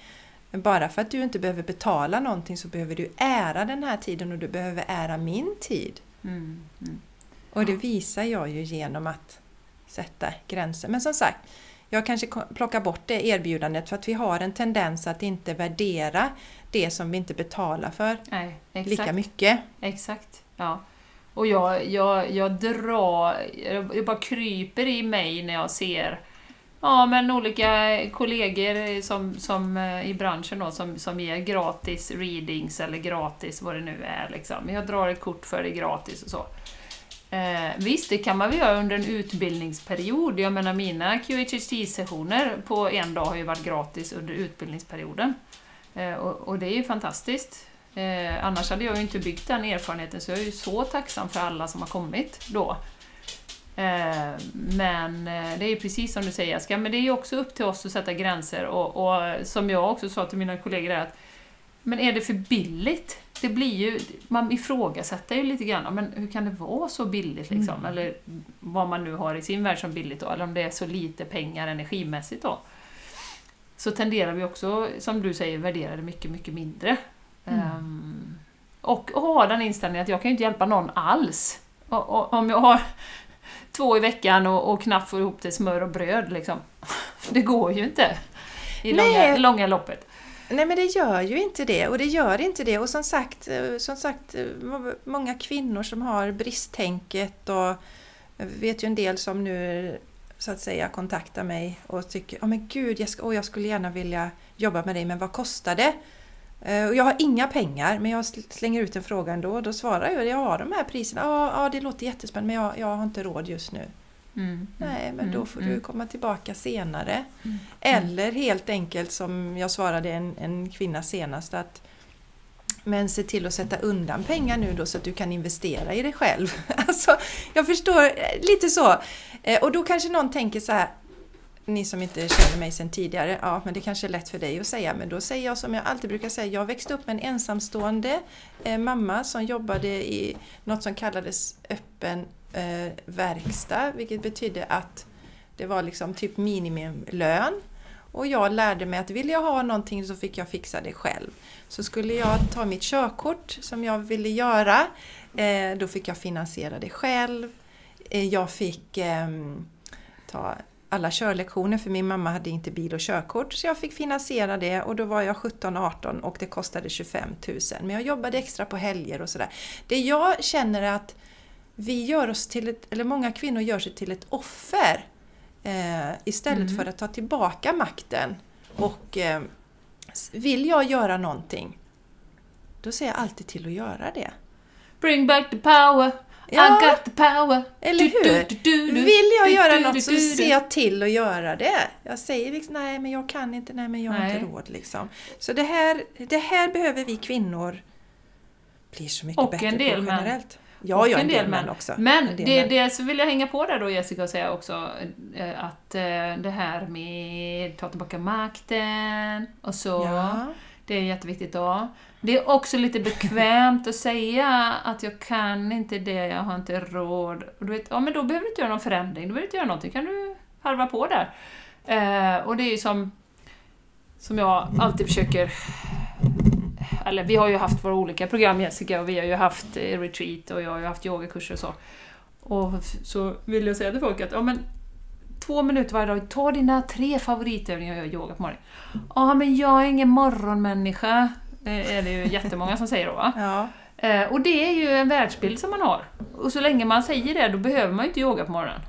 bara för att du inte behöver betala någonting så behöver du ära den här tiden och du behöver ära min tid. Mm. Mm. Och det visar jag ju genom att sätta gränser. Men som sagt, jag kanske plockar bort det erbjudandet för att vi har en tendens att inte värdera det som vi inte betalar för Nej, lika mycket. Exakt. Ja. Och jag, jag, jag drar, jag jag bara kryper i mig när jag ser ja, men olika kollegor som, som, eh, i branschen då, som, som ger gratis readings eller gratis vad det nu är. Liksom. Jag drar ett kort för det gratis och så. Eh, visst, det kan man väl göra under en utbildningsperiod. Jag menar mina QHHT-sessioner på en dag har ju varit gratis under utbildningsperioden. Eh, och, och det är ju fantastiskt. Eh, annars hade jag ju inte byggt den erfarenheten, så jag är ju så tacksam för alla som har kommit då. Eh, men eh, det är precis som du säger Jessica, men det är också upp till oss att sätta gränser och, och som jag också sa till mina kollegor är att men är det för billigt? Det blir ju, man ifrågasätter ju lite grann, men hur kan det vara så billigt liksom? Mm. Eller vad man nu har i sin värld som billigt då, eller om det är så lite pengar energimässigt då. Så tenderar vi också, som du säger, värdera det mycket, mycket mindre. Mm. Ehm, och, och ha den inställningen att jag kan ju inte hjälpa någon alls. Och, och, om jag har två i veckan och, och knappt får ihop till smör och bröd liksom. Det går ju inte i långa, långa loppet. Nej men det gör ju inte det och det gör inte det och som sagt, eh, som sagt eh, må- många kvinnor som har bristtänket och jag vet ju en del som nu så att säga kontaktar mig och tycker ja men gud jag, ska, åh, jag skulle gärna vilja jobba med dig men vad kostar det? Eh, Och jag har inga pengar men jag sl- slänger ut en fråga ändå och då svarar jag jag har de här priserna. Ja, ja det låter jättespännande men jag, jag har inte råd just nu. Mm. Nej, men Mm, då får mm. du komma tillbaka senare. Mm. Eller helt enkelt som jag svarade en, en kvinna senast att men se till att sätta undan pengar nu då så att du kan investera i dig själv. Alltså, jag förstår eh, lite så. Eh, Och då kanske någon tänker så här ni som inte känner mig sedan tidigare, ja men det kanske är lätt för dig att säga, men då säger jag som jag alltid brukar säga, jag växte upp med en ensamstående eh, mamma som jobbade i något som kallades öppen eh, verkstad, vilket betydde att det var liksom typ minimilön Och jag lärde mig att vill jag ha någonting så fick jag fixa det själv. Så skulle jag ta mitt körkort som jag ville göra, eh, då fick jag finansiera det själv. Eh, jag fick ehm, ta alla körlektioner för min mamma hade inte bil och körkort så jag fick finansiera det och då var jag 17-18 och det kostade 25 000. Men jag jobbade extra på helger och sådär. Det jag känner är att vi gör oss till ett, eller många kvinnor gör sig till ett offer eh, istället Mm. för att ta tillbaka makten. Och eh, vill jag göra någonting då ser jag alltid till att göra det. Bring back the power, Ja. I got the power. Eller hur? du, du, du. Vill jag göra något så ser jag till att göra det. Jag säger liksom, nej men jag kan inte, nej men jag har Nej. inte råd liksom. Så det här, det här behöver vi kvinnor bli så mycket Och bättre en del på män. generellt. Ja, Och ja, en del män också. Men En del det, män. det så vill jag hänga på där då Jessica och säga också eh, att eh, det här med ta tillbaka makten och så. Ja. Det är jätteviktigt då. Det är också lite bekvämt att säga att jag kan inte det, jag har inte råd. Och du vet, ja men då behöver du inte göra någon förändring, då behöver du inte göra någonting, kan du harva på där. Eh, och det är ju som, som jag alltid försöker eller vi har ju haft våra olika program Jessica och vi har ju haft eh, retreat och jag har ju haft yogakurser och så. Och så vill jag säga till folk att ja, men, två minuter varje dag, ta dina tre favoritövningar och gör yoga på morgonen. Ja men jag är ingen morgonmänniska, eh, är det ju jättemånga som säger då va? Ja. Eh, Och det är ju en världsbild som man har. Och så länge man säger det, då behöver man ju inte yoga på morgonen.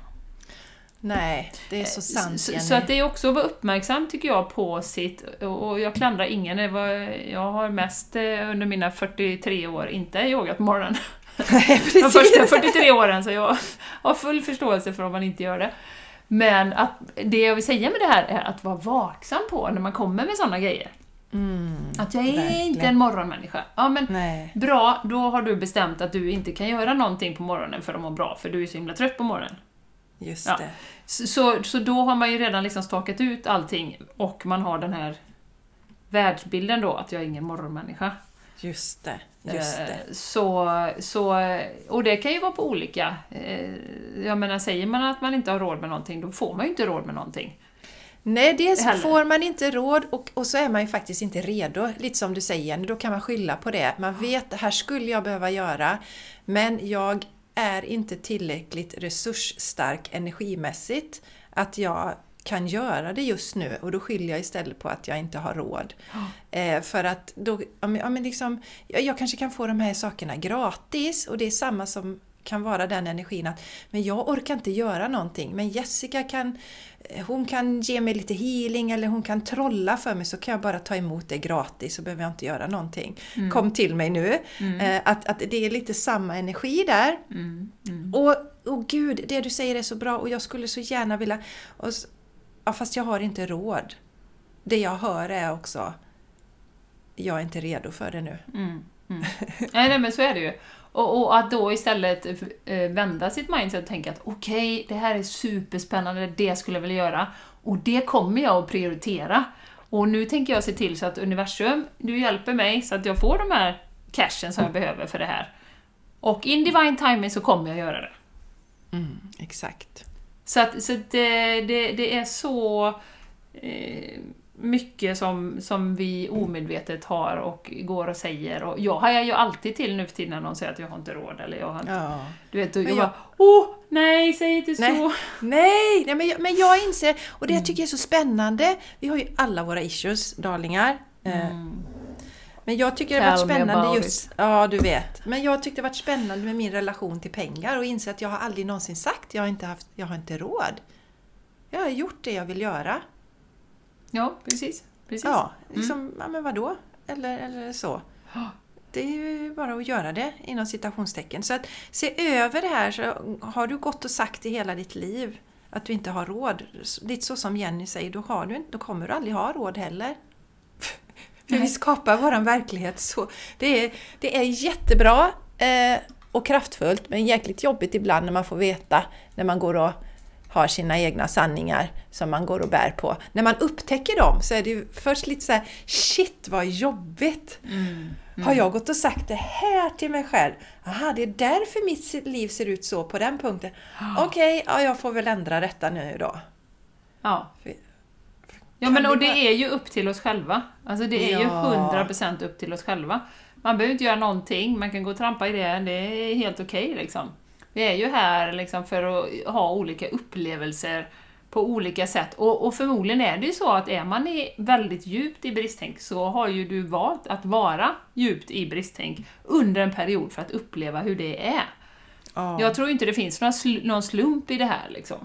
Nej, det är så sant Så, Jenny. så att det är också att vara uppmärksam tycker jag på sitt, och jag klandrar ingen, det var, jag har mest eh, under mina 43 år inte yogat på morgonen. Nej, De första 43 åren, så jag har full förståelse för om man inte gör det. Men att det jag vill säga med det här är att vara vaksam på när man kommer med sådana grejer. Mm, Att jag är verkligen. inte en morgonmänniska. Ja men Nej. bra, då har du bestämt att du inte kan göra någonting på morgonen för att må bra, för du är så himla trött på morgonen. Just Ja. det. Så, så, så då har man ju redan liksom stakat ut allting och man har den här världsbilden då, att jag är ingen morgonmänniska. Just det. Just Eh, det. Så, så, och det kan ju vara på olika... eh, Jag menar, säger man att man inte har råd med någonting, då får man ju inte råd med någonting. Nej, dels Heller. får man inte råd och, och så är man ju faktiskt inte redo. Lite som du säger, då kan man skylla på det. Man vet, det här skulle jag behöva göra, men jag är inte tillräckligt resursstark energimässigt att jag kan göra det just nu och då skyller jag istället på att jag inte har råd. Eh, för att då, ja, men liksom, jag, jag kanske kan få de här sakerna gratis och det är samma som kan vara den energin att men jag orkar inte göra någonting men Jessica kan eh, hon kan ge mig lite healing eller hon kan trolla för mig så kan jag bara ta emot det gratis så behöver jag inte göra någonting. Mm. Kom till mig nu. Eh, att, att det är lite samma energi där. Mm. Mm. Och, och gud, det du säger är så bra och jag skulle så gärna vilja... Och, ja, fast jag har inte råd. Det jag hör är också jag är inte redo för det nu. Mm. Mm. nej, nej, men så är det ju. Och, och att då istället eh, vända sitt mindset och tänka att okej, det här är superspännande, det skulle jag vilja göra. Och det kommer jag att prioritera. Och nu tänker jag se till så att universum, du hjälper mig så att jag får de här cashen som jag behöver för det här. Och in divine timing så kommer jag göra det. Mm, exakt. Så, att, så att det, det, det är så eh, mycket som, som vi omedvetet har och går och säger. Och jag hajar ju alltid till nu för tiden när någon säger att jag har inte råd eller jag har inte... Ja. Du vet, och jag Men bara Åh, nej, säg inte Nej. så! Nej, nej men, jag, men jag inser, och det jag tycker är så spännande, vi har ju alla våra issues, darlingar. Eh, Mm. Men jag tycker det har varit spännande just... Ja, du vet. Men jag tyckte det har varit spännande med min relation till pengar och inse att jag har aldrig någonsin sagt jag har inte, haft, jag har inte råd. Jag har gjort det jag vill göra. Ja, precis. precis. Ja, liksom, ja men vadå? Eller, eller så. Det är ju bara att göra det inom citationstecken. Så att se över det här. Så har du gått och sagt i hela ditt liv att du inte har råd, lite så som Jenny säger, då, har du, inte- då kommer du aldrig ha råd heller. För vi skapar våran verklighet så. Det är, det är jättebra eh, och kraftfullt men jäkligt jobbigt ibland när man får veta när man går och har sina egna sanningar som man går och bär på. När man upptäcker dem så är det ju först lite så här Shit vad jobbigt! Mm. Har jag gått och sagt det här till mig själv? Aha, det är därför mitt liv ser ut så på den punkten. Okej, ja, jag får väl ändra detta nu då. Ja. För- Ja men och bara- det är ju upp till oss själva. Alltså det är ju Ja. 100% upp till oss själva. Man behöver inte göra någonting, man kan gå och trampa i det, det är helt okej liksom. Vi är ju här liksom för att ha olika upplevelser på olika sätt. Och, och förmodligen är det ju så att är man i väldigt djupt i bristtänk så har ju du valt att vara djupt i bristtänk under en period för att uppleva hur det är. Ja. Jag tror inte det finns någon, sl- någon slump i det här liksom.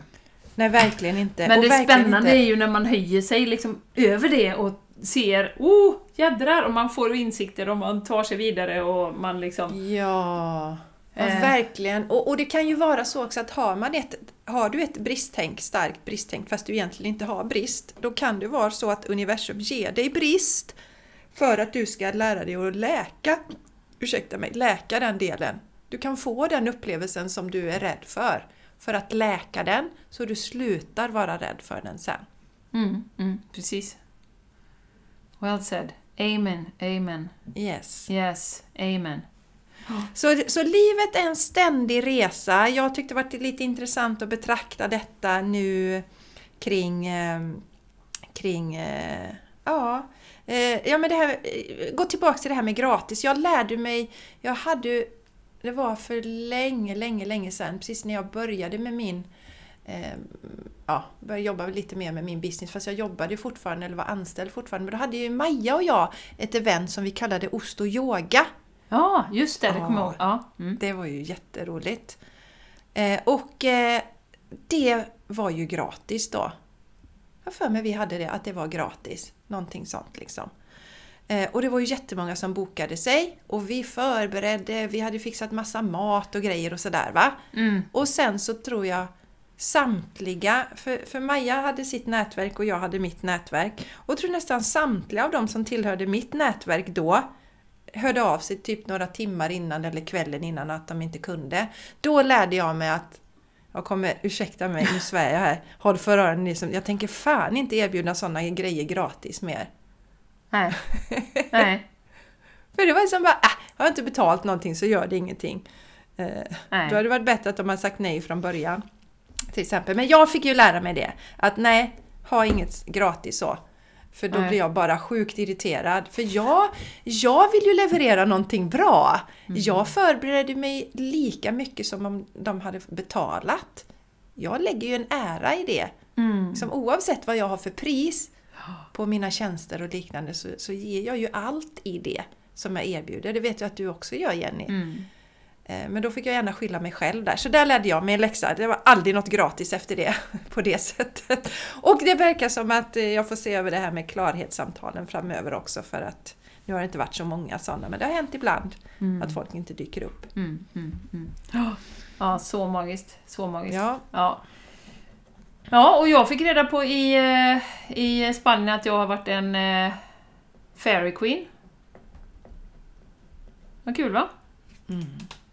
Nej, verkligen inte. Men Och det spännande inte. är ju när man höjer sig liksom över det och ser oh, jädrar! Och man får insikter och man tar sig vidare och man liksom... Ja, ja Eh. verkligen. Och, och det kan ju vara så också att har, man ett, har du ett bristtänk, starkt bristtänk, fast du egentligen inte har brist, då kan det vara så att universum ger dig brist för att du ska lära dig att läka, ursäkta mig, läka den delen. Du kan få den upplevelsen som du är rädd för, för att läka den så du slutar vara rädd för den sen. Mm, mm, precis. Well said. Amen, amen. Yes. Yes, amen. Så, så livet är en ständig resa. Jag tyckte det var lite intressant att betrakta detta nu kring, eh, kring eh, ja, eh, ja men det här, eh, gå tillbaka till det här med gratis. Jag lärde mig, jag hade, det var för länge, länge, länge sedan, precis när jag började med min eh, ja, började jobba lite mer med min business fast jag jobbade fortfarande eller var anställd fortfarande. Men då hade ju Maja och jag ett event som vi kallade Ost och yoga. Ja, just det, det kommer jag Ja. ihåg. Ja. Mm. Det var ju jätteroligt. Eh, och eh, det var ju gratis då. Jag för mig vi hade det, att det var gratis. Någonting sånt liksom. Eh, och det var ju jättemånga som bokade sig och vi förberedde, vi hade fixat massa mat och grejer och sådär va. Mm. Och sen så tror jag samtliga, för, för Maja hade sitt nätverk och jag hade mitt nätverk. Och jag tror nästan samtliga av dem som tillhörde mitt nätverk då hörde av sig typ några timmar innan eller kvällen innan att de inte kunde. Då lärde jag mig att jag kommer, ursäkta mig, nu svär jag här, håll för öronen liksom. Jag tänker fan inte erbjuda sådana grejer gratis mer. Nej. Nej. För det var som bara, äh, har jag inte betalt någonting så gör det ingenting. Eh, Då hade det varit bättre att de hade sagt nej från början. Till exempel. Men jag fick ju lära mig det. Att nej, ha inget gratis så. För då Nej. blir jag bara sjukt irriterad. För jag, jag vill ju leverera någonting bra. Mm. Jag förberedde mig lika mycket som om de hade betalat. Jag lägger ju en ära i det. Mm. Som oavsett vad jag har för pris på mina tjänster och liknande så, så ger jag ju allt i det som jag erbjuder. Det vet jag att du också gör Jenny. Mm. Eh, Men då fick jag gärna skylla mig själv där. Så där lärde jag mig en läxa. Det var aldrig något gratis efter det på det sättet. Och det verkar som att eh, jag får se över det här med klarhetssamtalen framöver också för att nu har det inte varit så många sådana men det har hänt ibland Mm. att folk inte dyker upp. Mm. Mm. Mm. Ja. Så magiskt. Så magiskt. Ja, Ja. Ja, och jag fick reda på i, eh, i Spanien att jag har varit en Fairy Queen. Vad kul va?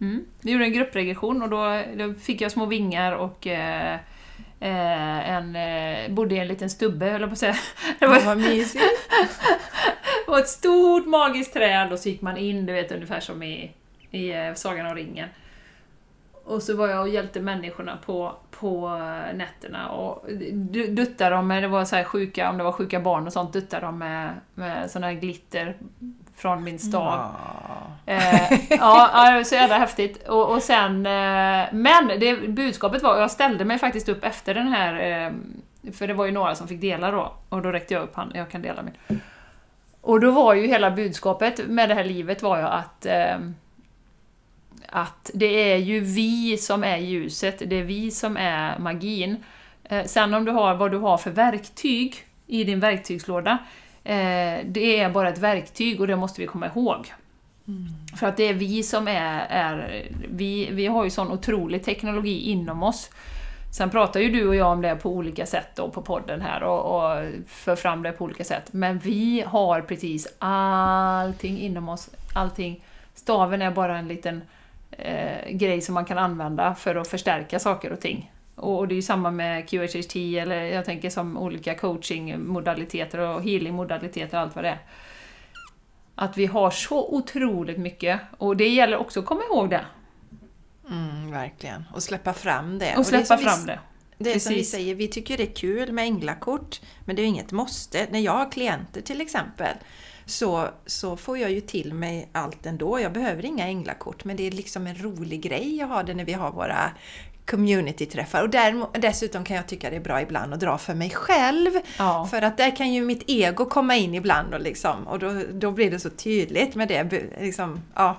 Mm. Vi gjorde en gruppregression och då, då fick jag små vingar och eh, eh, en, eh, bodde i en liten stubbe, höll jag på att säga. Det var, vad mysigt. det var ett stort magiskt träd och så gick man in, du vet ungefär som i, i eh, Sagan om ringen. Och så var jag och hjälpte människorna på, på eh, nätterna och du- duttade dem med, det var så här sjuka, om det var sjuka barn och sånt, duttade dem med, med sån här glitter från min stav. Ja. Eh, ja, så jävla häftigt. Och, och sen, eh, men det, budskapet var, jag ställde mig faktiskt upp efter den här, eh, för det var ju några som fick dela då, och då räckte jag upp handen, jag kan dela min. Och då var ju hela budskapet med det här livet var ju att eh, att det är ju vi som är ljuset, det är vi som är magin. Eh, sen om du har vad du har för verktyg i din verktygslåda, det är bara ett verktyg och det måste vi komma ihåg. För att det är vi som är, är vi, vi har ju sån otrolig teknologi inom oss. Sen pratar ju du och jag om det på olika sätt då på podden här och, och för fram det på olika sätt. Men vi har precis allting inom oss. Allting. Staven är bara en liten eh, grej som man kan använda för att förstärka saker och ting. Och, och det är ju samma med QHHT eller jag tänker som olika coachingmodaliteter och healingmodaliteter och allt vad det är. Att vi har så otroligt mycket och det gäller också att komma ihåg det. Mm, verkligen. Och släppa fram det. Och det släppa som vi fram det. Det är som vi säger, vi tycker det är kul med änglakort, men det är inget måste. När jag har klienter till exempel, så, så får jag ju till mig allt ändå. Jag behöver inga änglakort, men det är liksom en rolig grej att ha det när vi har våra community-träffar. Och där, dessutom kan jag tycka det är bra ibland att dra för mig själv. Ja. För att där kan ju mitt ego komma in ibland och, liksom, och då, då blir det så tydligt med det. Liksom, ja.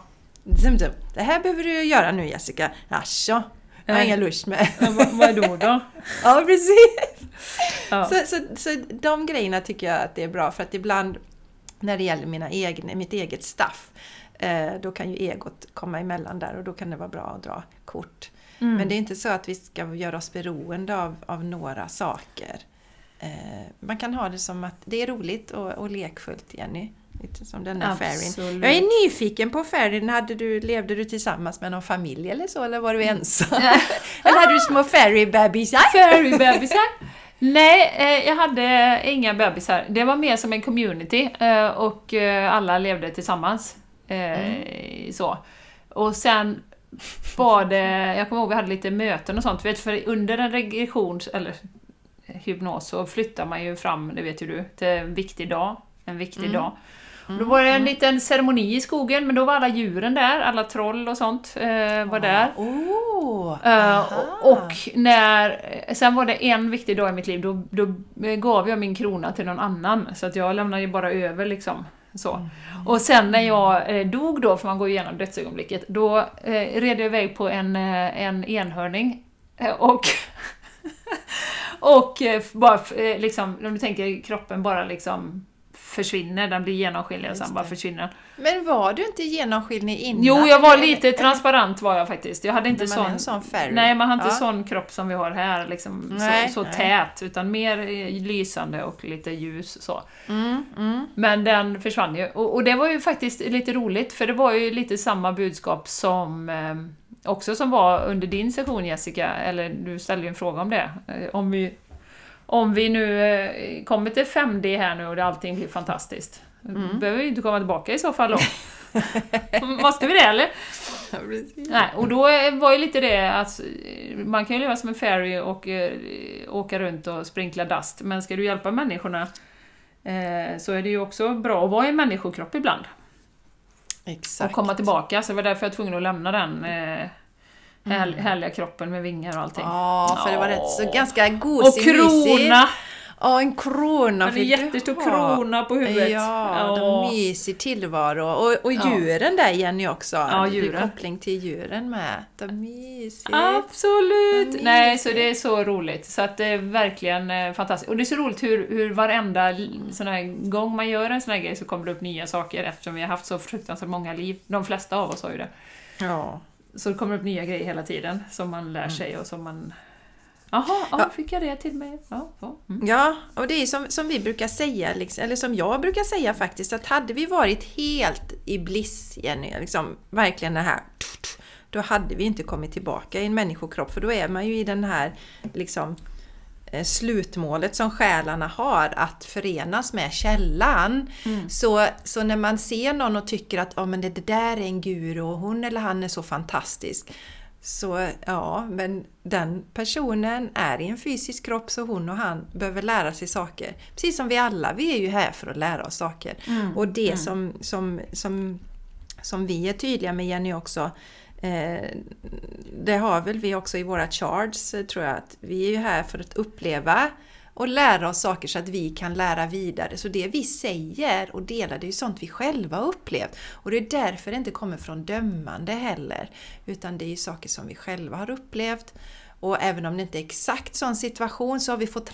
Det här behöver du göra nu Jessica. Jaså? Jag har ingen lust med. Ja, vad, vad då då? Ja, precis! Ja. Så, så, så de grejerna tycker jag att det är bra för att ibland när det gäller mina egna, mitt eget staff eh, då kan ju egot komma emellan där och då kan det vara bra att dra kort. Mm. Men det är inte så att vi ska göra oss beroende av, av några saker. Eh, man kan ha det som att det är roligt och, och lekfullt, Jenny. Lite som den där. Absolut. Jag är nyfiken på fairin. Hade du, levde du tillsammans med någon familj eller så? Eller var du ensam? eller hade du små fairy-bebisar? Fairy-bebisar? Nej, eh, jag hade inga bebisar. Det var mer som en community eh, och eh, alla levde tillsammans. Eh, Så. Och sen var det, jag kommer ihåg vi hade lite möten och sånt, vet, för under en regression, eller hypnos, så flyttar man ju fram, det vet ju du, till en viktig dag. En viktig dag. Då var det en liten ceremoni i skogen, men då var alla djuren där, alla troll och sånt eh, var där. Oh, Eh, och, och när, sen var det en viktig dag i mitt liv, då, då eh, gav jag min krona till någon annan. Så att jag lämnade ju bara över liksom. Så. Och sen när jag eh, dog då, för man går igenom dödsögonblicket, då eh, red jag iväg på en, eh, en enhörning. Eh, och och bara liksom, om du tänker kroppen bara liksom försvinner, den blir genomskinlig och sen bara försvinner. Men var du inte genomskinlig innan? Jo, jag var lite transparent var jag faktiskt. Jag hade inte man sån... en sån fairy. Nej, man har inte Ja. sån kropp som vi har här, liksom, Nej, så, så tät, utan mer eh, lysande och lite ljus så. Mm, mm. Men den försvann ju. Och, och det var ju faktiskt lite roligt, för det var ju lite samma budskap som eh, också som var under din session Jessica, eller du ställde ju en fråga om det. Eh, om vi, om vi nu eh, kommer till 5D här nu och det allting blir fantastiskt. Mm. Behöver vi inte komma tillbaka i så fall då. Måste vi det eller? Ja. Nej, och då var ju lite det att eh, man kan ju leva som en fairy och eh, åka runt och sprinkla dust, men ska du hjälpa människorna eh, så är det ju också bra att vara i en människokropp ibland Exakt. och komma tillbaka, så det var därför jag var tvungen att lämna den eh, Härl, härliga kroppen med vingar och allting. Ja, för det var rätt så Ja. ganska och gosig, mysig. krona! Ja, en krona. En fick du jättestor ha. krona på huvudet. Ja, Ja. de mysig tillvaro. Och, och Ja. djuren där Jenny också. Ja, Det djuren. koppling till djuren med. De mysigt. Absolut! Vad Nej, mysigt. så det är så roligt. Så att det är verkligen eh, fantastiskt. Och det är så roligt hur, hur varenda sån här gång man gör en sån här grej så kommer det upp nya saker eftersom vi har haft så fruktansvärt många liv. De flesta av oss har ju det. Ja. Så det kommer upp nya grejer hela tiden som man lär sig och som man... Jaha, ja, Mm. Ja. fick jag det till mig? Ja, så. Mm. Ja, och det är som, som vi brukar säga, liksom, eller som jag brukar säga faktiskt, att hade vi varit helt i bliss, Jenny, liksom, verkligen det här, då hade vi inte kommit tillbaka i en människokropp, för då är man ju i den här liksom, slutmålet som själarna har, att förenas med källan. Så, så när man ser någon och tycker att oh, men det, det där är en guru och hon eller han är så fantastisk, så ja, men den personen är i en fysisk kropp så hon och han behöver lära sig saker. Precis som vi alla, vi är ju här för att lära oss saker. Och det som, som, som, som vi är tydliga med Jenny också, eh, Eh, det har väl vi också i våra charts eh, tror jag, att vi är ju här för att uppleva och lära oss saker så att vi kan lära vidare. Så det vi säger och delar, det är ju sånt vi själva har upplevt. Och det är därför det inte kommer från dömande heller. Utan det är ju saker som vi själva har upplevt. Och även om det inte är exakt sån situation så har vi fått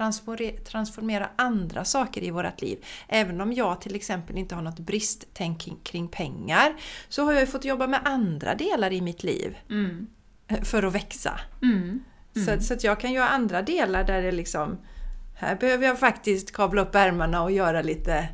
transformera, andra saker i vårt liv. Även om jag till exempel inte har något bristtänk kring pengar så har jag ju fått jobba med andra delar i mitt liv Mm. för att växa. Mm. Så, att- så att jag kan göra andra delar där det liksom... Här behöver jag faktiskt kavla upp ärmarna och göra lite...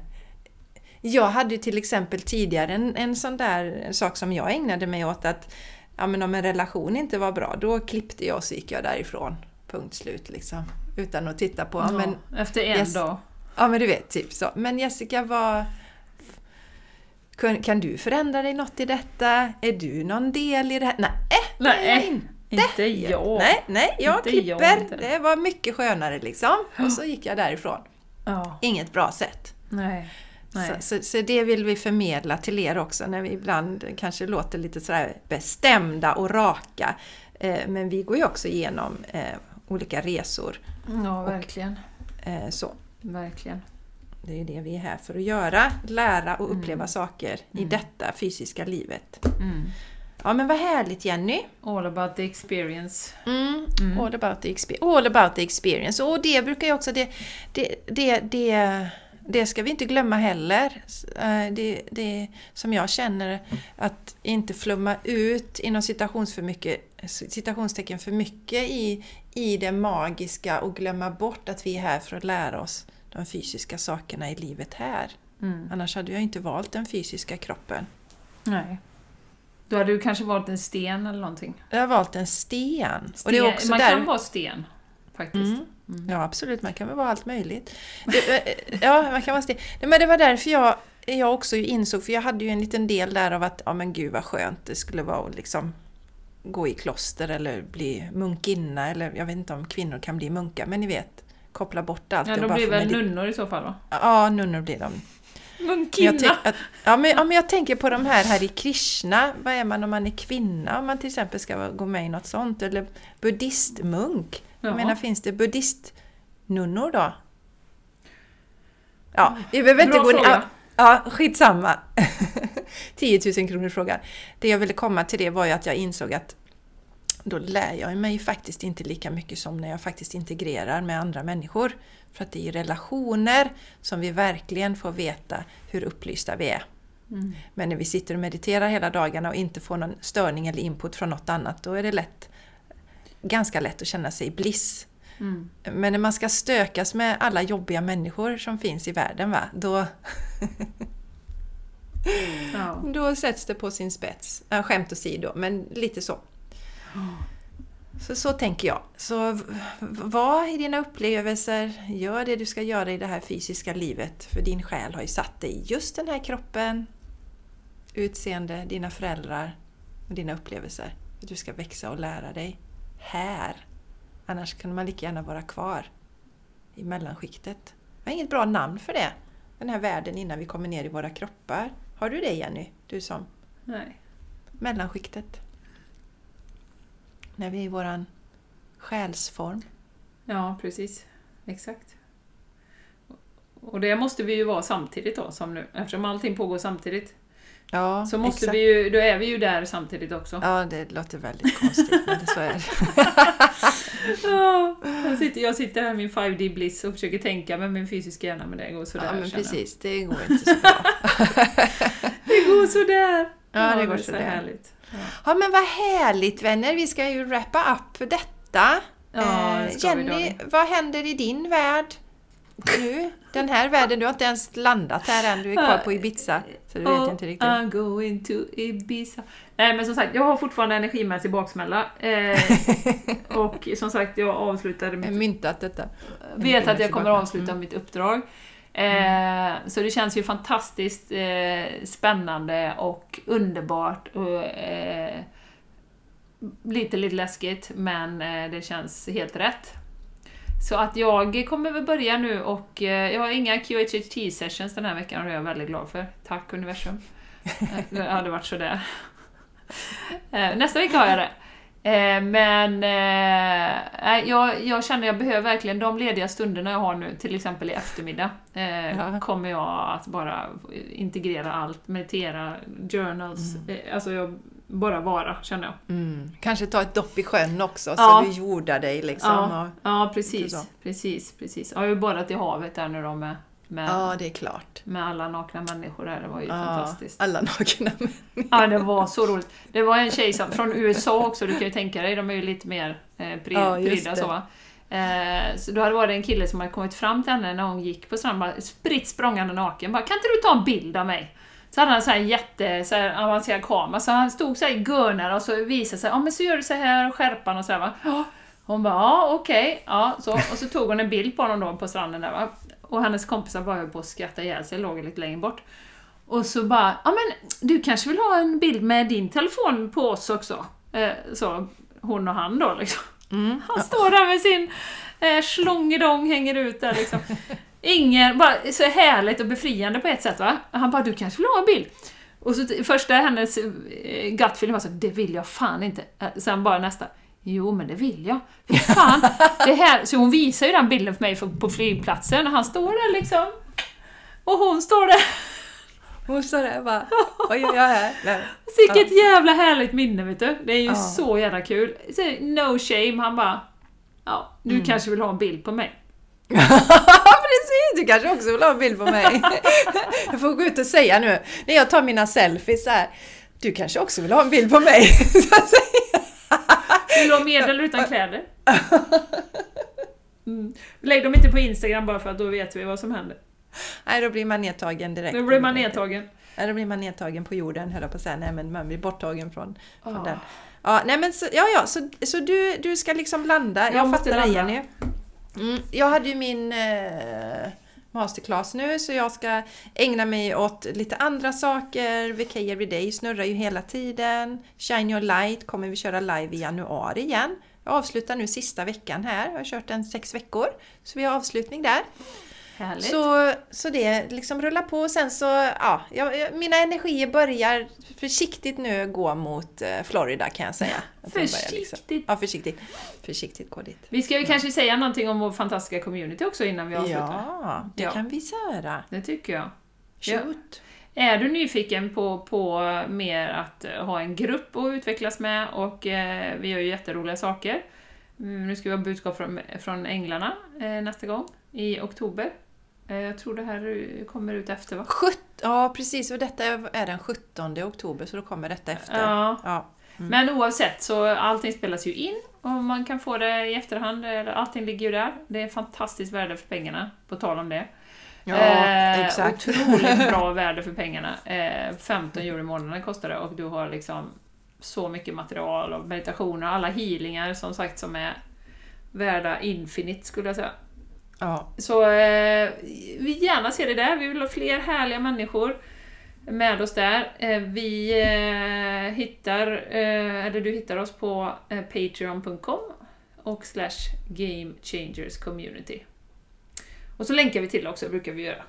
Jag hade ju till exempel tidigare en, en sån där sak som jag ägnade mig åt att ja, men om en relation inte var bra, då klippte jag och så gick jag därifrån. Punkt slut liksom. Utan att titta på... Ja, men, efter en Yes. dag. ja men du vet, typ så. Men Jessica, vad... Kan, kan du förändra dig något i detta? Är du någon del i det här? Nej, jag Nej, inte. inte jag. Nej, nej, jag Inte klipper. jag det var mycket skönare liksom. Och så gick jag därifrån. Ja, Inget bra sätt. nej. Så, så, så det vill vi förmedla till er också när vi ibland kanske låter lite sådär bestämda och raka. Eh, men vi går ju också igenom eh, olika resor. Ja, verkligen. Eh, så. Verkligen. Det är ju det vi är här för att göra. Lära och uppleva Mm. saker i detta fysiska livet. Mm. Ja men vad härligt Jenny! All about the experience. Mm. Mm. All, about the expe- all about the experience. Och det brukar ju också, det, det, det, det, det ska vi inte glömma heller. Eh, Det, det som jag känner, att inte flumma ut inom citations för mycket, citationstecken för mycket i, i det magiska och glömma bort att vi är här för att lära oss de fysiska sakerna i livet här. Mm. Annars hade jag inte valt den fysiska kroppen. Nej. Då hade du kanske valt en sten eller någonting. Jag har valt en sten. sten. Och det är också Man där... kan vara sten, faktiskt. Mm. Ja, absolut. Man kan väl vara allt möjligt. Det, eh, ja, man kan vara. Nej, Men det var därför jag, jag också insåg, för jag hade ju en liten del där av att, ja men gud vad skönt det skulle vara att liksom gå i kloster eller bli munkinna, eller jag vet inte om kvinnor kan bli munkar, men ni vet, koppla bort allt. Ja, de blir väl nunnor i så fall va? Ja, nunnor blir de. Tänk, att, ja, men, ja, men jag tänker på de här här i Krishna. Vad är man om man är kvinna? Om man till exempel ska gå med i något sånt. Eller buddhistmunk. Jag Ja. menar, finns det buddhistnunnor då? Ja, vi behöver inte Bra gå fråga. Ja, ja, skitsamma. 10 000 kronor frågan. Det jag ville komma till det var ju att jag insåg att då lär jag mig faktiskt inte lika mycket som när jag faktiskt integrerar med andra människor. För att det är i relationer som vi verkligen får veta hur upplysta vi är. Mm. Men när vi sitter och mediterar hela dagarna och inte får någon störning eller input från något annat, då är det lätt, ganska lätt att känna sig i bliss. Mm. Men när man ska stökas med alla jobbiga människor som finns i världen, va? Då, Ja. då sätts det på sin spets. Äh, skämt åsido, men lite så. Så, så tänker jag. Så var i dina upplevelser, gör det du ska göra i det här fysiska livet. För din själ har ju satt dig i just den här kroppen, utseende, dina föräldrar och dina upplevelser. För du ska växa och lära dig här. Annars kan man lika gärna vara kvar i mellanskiktet. Jag har inget bra namn för det. Den här världen innan vi kommer ner i våra kroppar. Har du det Jenny? Du som Nej. mellanskiktet? när vi är i våran själsform. Ja, precis. Exakt. Och det måste vi ju vara samtidigt då, som nu, eftersom allting pågår samtidigt. Ja, Så måste exakt. vi ju, då är vi ju där samtidigt också. Ja, det låter väldigt konstigt, men så är det. Ja, jag, sitter, jag sitter här med min 5D bliss och försöker tänka med min fysiska hjärna, men det går sådär. Ja, men precis. Det går inte så bra. Det går sådär! Ja, det går är så sådär. härligt. Ja, Ja, men vad härligt vänner. Vi ska ju wrappa up för detta. ja det Eh, ska vi Jenny, då. vad händer i din värld nu? Den här världen, du har inte ens landat här än. Du är kvar på Ibiza. Så du vet inte riktigt. I'm going to Ibiza. Nej men som sagt, jag har fortfarande energimässig baksmälla. Eh, och som sagt, jag avslutade mitt... myntat detta. Vet att jag kommer att Mm. avsluta mitt uppdrag. Eh, så det känns ju fantastiskt eh, spännande och underbart. Och, lite, lite läskigt, men det känns helt rätt. Så att jag kommer väl börja nu och eh, jag har inga QHHT sessions den här veckan och det är jag väldigt glad för. Tack universum. Eh, det hade varit sådär. Eh, nästa vecka har jag det. Men jag, jag känner jag behöver verkligen de lediga stunderna jag har nu, till exempel i eftermiddag, Ja. kommer jag att bara integrera allt, meditera, journals, eh, alltså jag, bara vara, känner jag. Mm. Kanske ta ett dopp i sjön också, Ja. så du jordar dig liksom. Ja, och- ja precis, precis, precis. Jag har ju badat i havet där nu då med, med, ja, det är klart. med alla nakna människor där, det var ju Ja, fantastiskt. alla nakna män. Ja, det var så roligt. Det var en tjej som, från USA också, du kan ju tänka dig, de är ju lite mer eh, pry- Ja, så va. Eh, så då hade det varit en kille som hade kommit fram till henne när hon gick på stranden, bara spritt språngande naken, bara kan inte du ta en bild av mig? Så hade han så här en jätte så här avancerad kamera, så han stod så här i görnar och så visade sig, ja men så gör du så här och skärpan och så här va. Ja. Hon bara, ja okej, ja, så, och så tog hon en bild på honom då på stranden där va. Och hennes kompisar bara höll på att skratta ihjäl sig, låg lite längre bort. Och så bara, ja men du kanske vill ha en bild med din telefon på oss också? Eh, så hon och han då liksom. Mm. Han står där med sin eh, slångedong, hänger ut där liksom. Ingen, bara så härligt och befriande på ett sätt va. Han bara, du kanske vill ha en bild? Och så första hennes eh, gut feeling var så, det vill jag fan inte. Sen bara nästa, jo men det vill jag. Fy fan, det här. Så hon visar ju den bilden för mig på flygplatsen, och han står där liksom. Och hon står där. Hon står där och bara, vad gör jag här? Vilket jävla härligt minne vet du. Det är ju Ja. så jävla kul. No shame, han bara... Ja, du Mm. kanske vill ha en bild på mig. Precis, du kanske också vill ha en bild på mig. Jag får gå ut och säga nu, när jag tar mina selfies så här. Du kanske också vill ha en bild på mig? Vill du ha med eller utan kläder? Mm. Lägg dem inte på Instagram bara för att då vet vi vad som händer. Nej, då blir man nedtagen direkt. Då blir man nedtagen. Nej, då blir man nedtagen på jorden, höll jag på att säga. Nej, men man blir borttagen från, från Ah. den. Ja, nej men så, ja, ja, så, så du, du ska liksom landa. Jag, Jag fattar dig. Jenny. Mm, jag hade ju min eh, masterclass nu så jag ska ägna mig åt lite andra saker. VK Everyday snurrar ju hela tiden. Shine Your Light kommer vi köra live i januari igen. Jag avslutar nu sista veckan här. Jag har kört den sex veckor. Så vi har avslutning där. Härligt. Så, så det liksom rullar på och sen så, ja, jag, mina energier börjar försiktigt nu gå mot eh, Florida kan jag säga. Att liksom- Försiktigt. Ja, försiktigt. Försiktigt gå dit. Vi ska ju kanske säga någonting om vår fantastiska community också innan vi avslutar. Ja, det Ja. kan vi göra. Det tycker jag. Shoot. Är du nyfiken på, på mer att eh, ha en grupp att utvecklas med och eh, vi gör ju jätteroliga saker. Mm, nu ska vi ha budskap från, från Änglarna eh, nästa gång i oktober. Eh, jag tror det här eh, kommer ut efter va? Sjut, ja, precis. Och detta är den 17 oktober så då kommer detta efter. Ja. Ja. Men oavsett så allting spelas ju in och man kan få det i efterhand. eller Allting ligger ju där. Det är fantastiskt värde för pengarna, på tal om det. Ja, Eh, exakt. Otroligt bra värde för pengarna. Eh, 15 euro i månaden kostar det och du har liksom så mycket material och meditationer och alla healingar som sagt som är värda infinite skulle jag säga. Ja. Så eh, vi gärna ser det där. Vi vill ha fler härliga människor med oss där. Eh, vi eh, hittar, eh, eller du hittar oss på patreon.com och slash game changers community. Och så länkar vi till också, brukar vi göra.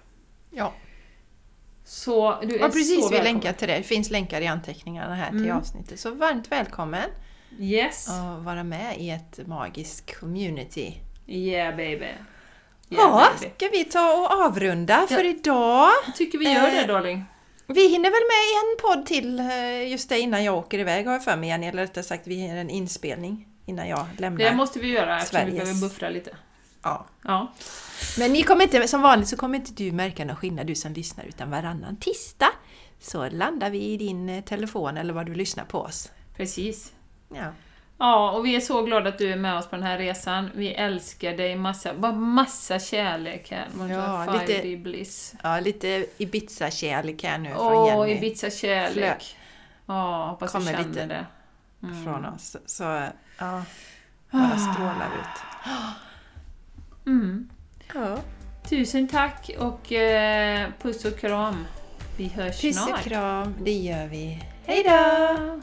ja. Så du är ja, precis. så Vi välkommen. länkar till det. Det finns länkar i anteckningarna här till Mm. avsnittet. Så varmt välkommen! Yes! och vara med i ett magiskt community. Yeah baby! Ja, ska vi ta och avrunda för idag? Jag tycker vi gör det Eh, darling. Vi hinner väl med en podd till eh, just det innan jag åker iväg har jag för mig Jenny, eller rättare sagt vi hinner en inspelning innan jag lämnar. Det måste vi göra eftersom vi Sveriges- behöver buffra lite. Ja. Ja. Men ni kommer inte, som vanligt så kommer inte du märka någon skillnad du som lyssnar utan varannan tisdag så landar vi i din eh, telefon eller vad du lyssnar på oss. Precis. Ja. Ja, och vi är så glada att du är med oss på den här resan. Vi älskar dig massa, bara massa kärlek här. Ja, Ja, lite- lite... bliss. Ja, lite Ibiza-kärlek här nu från Åh, Jenny. Ibiza-kärlek. Ja, hoppas du Kommer känner lite. det. Mm. Från oss. Så ja, bara strålar ut. Mm. Ja. Tusen tack och eh, puss och kram. Vi hörs Puss och snart. kram, det gör vi. Hej då!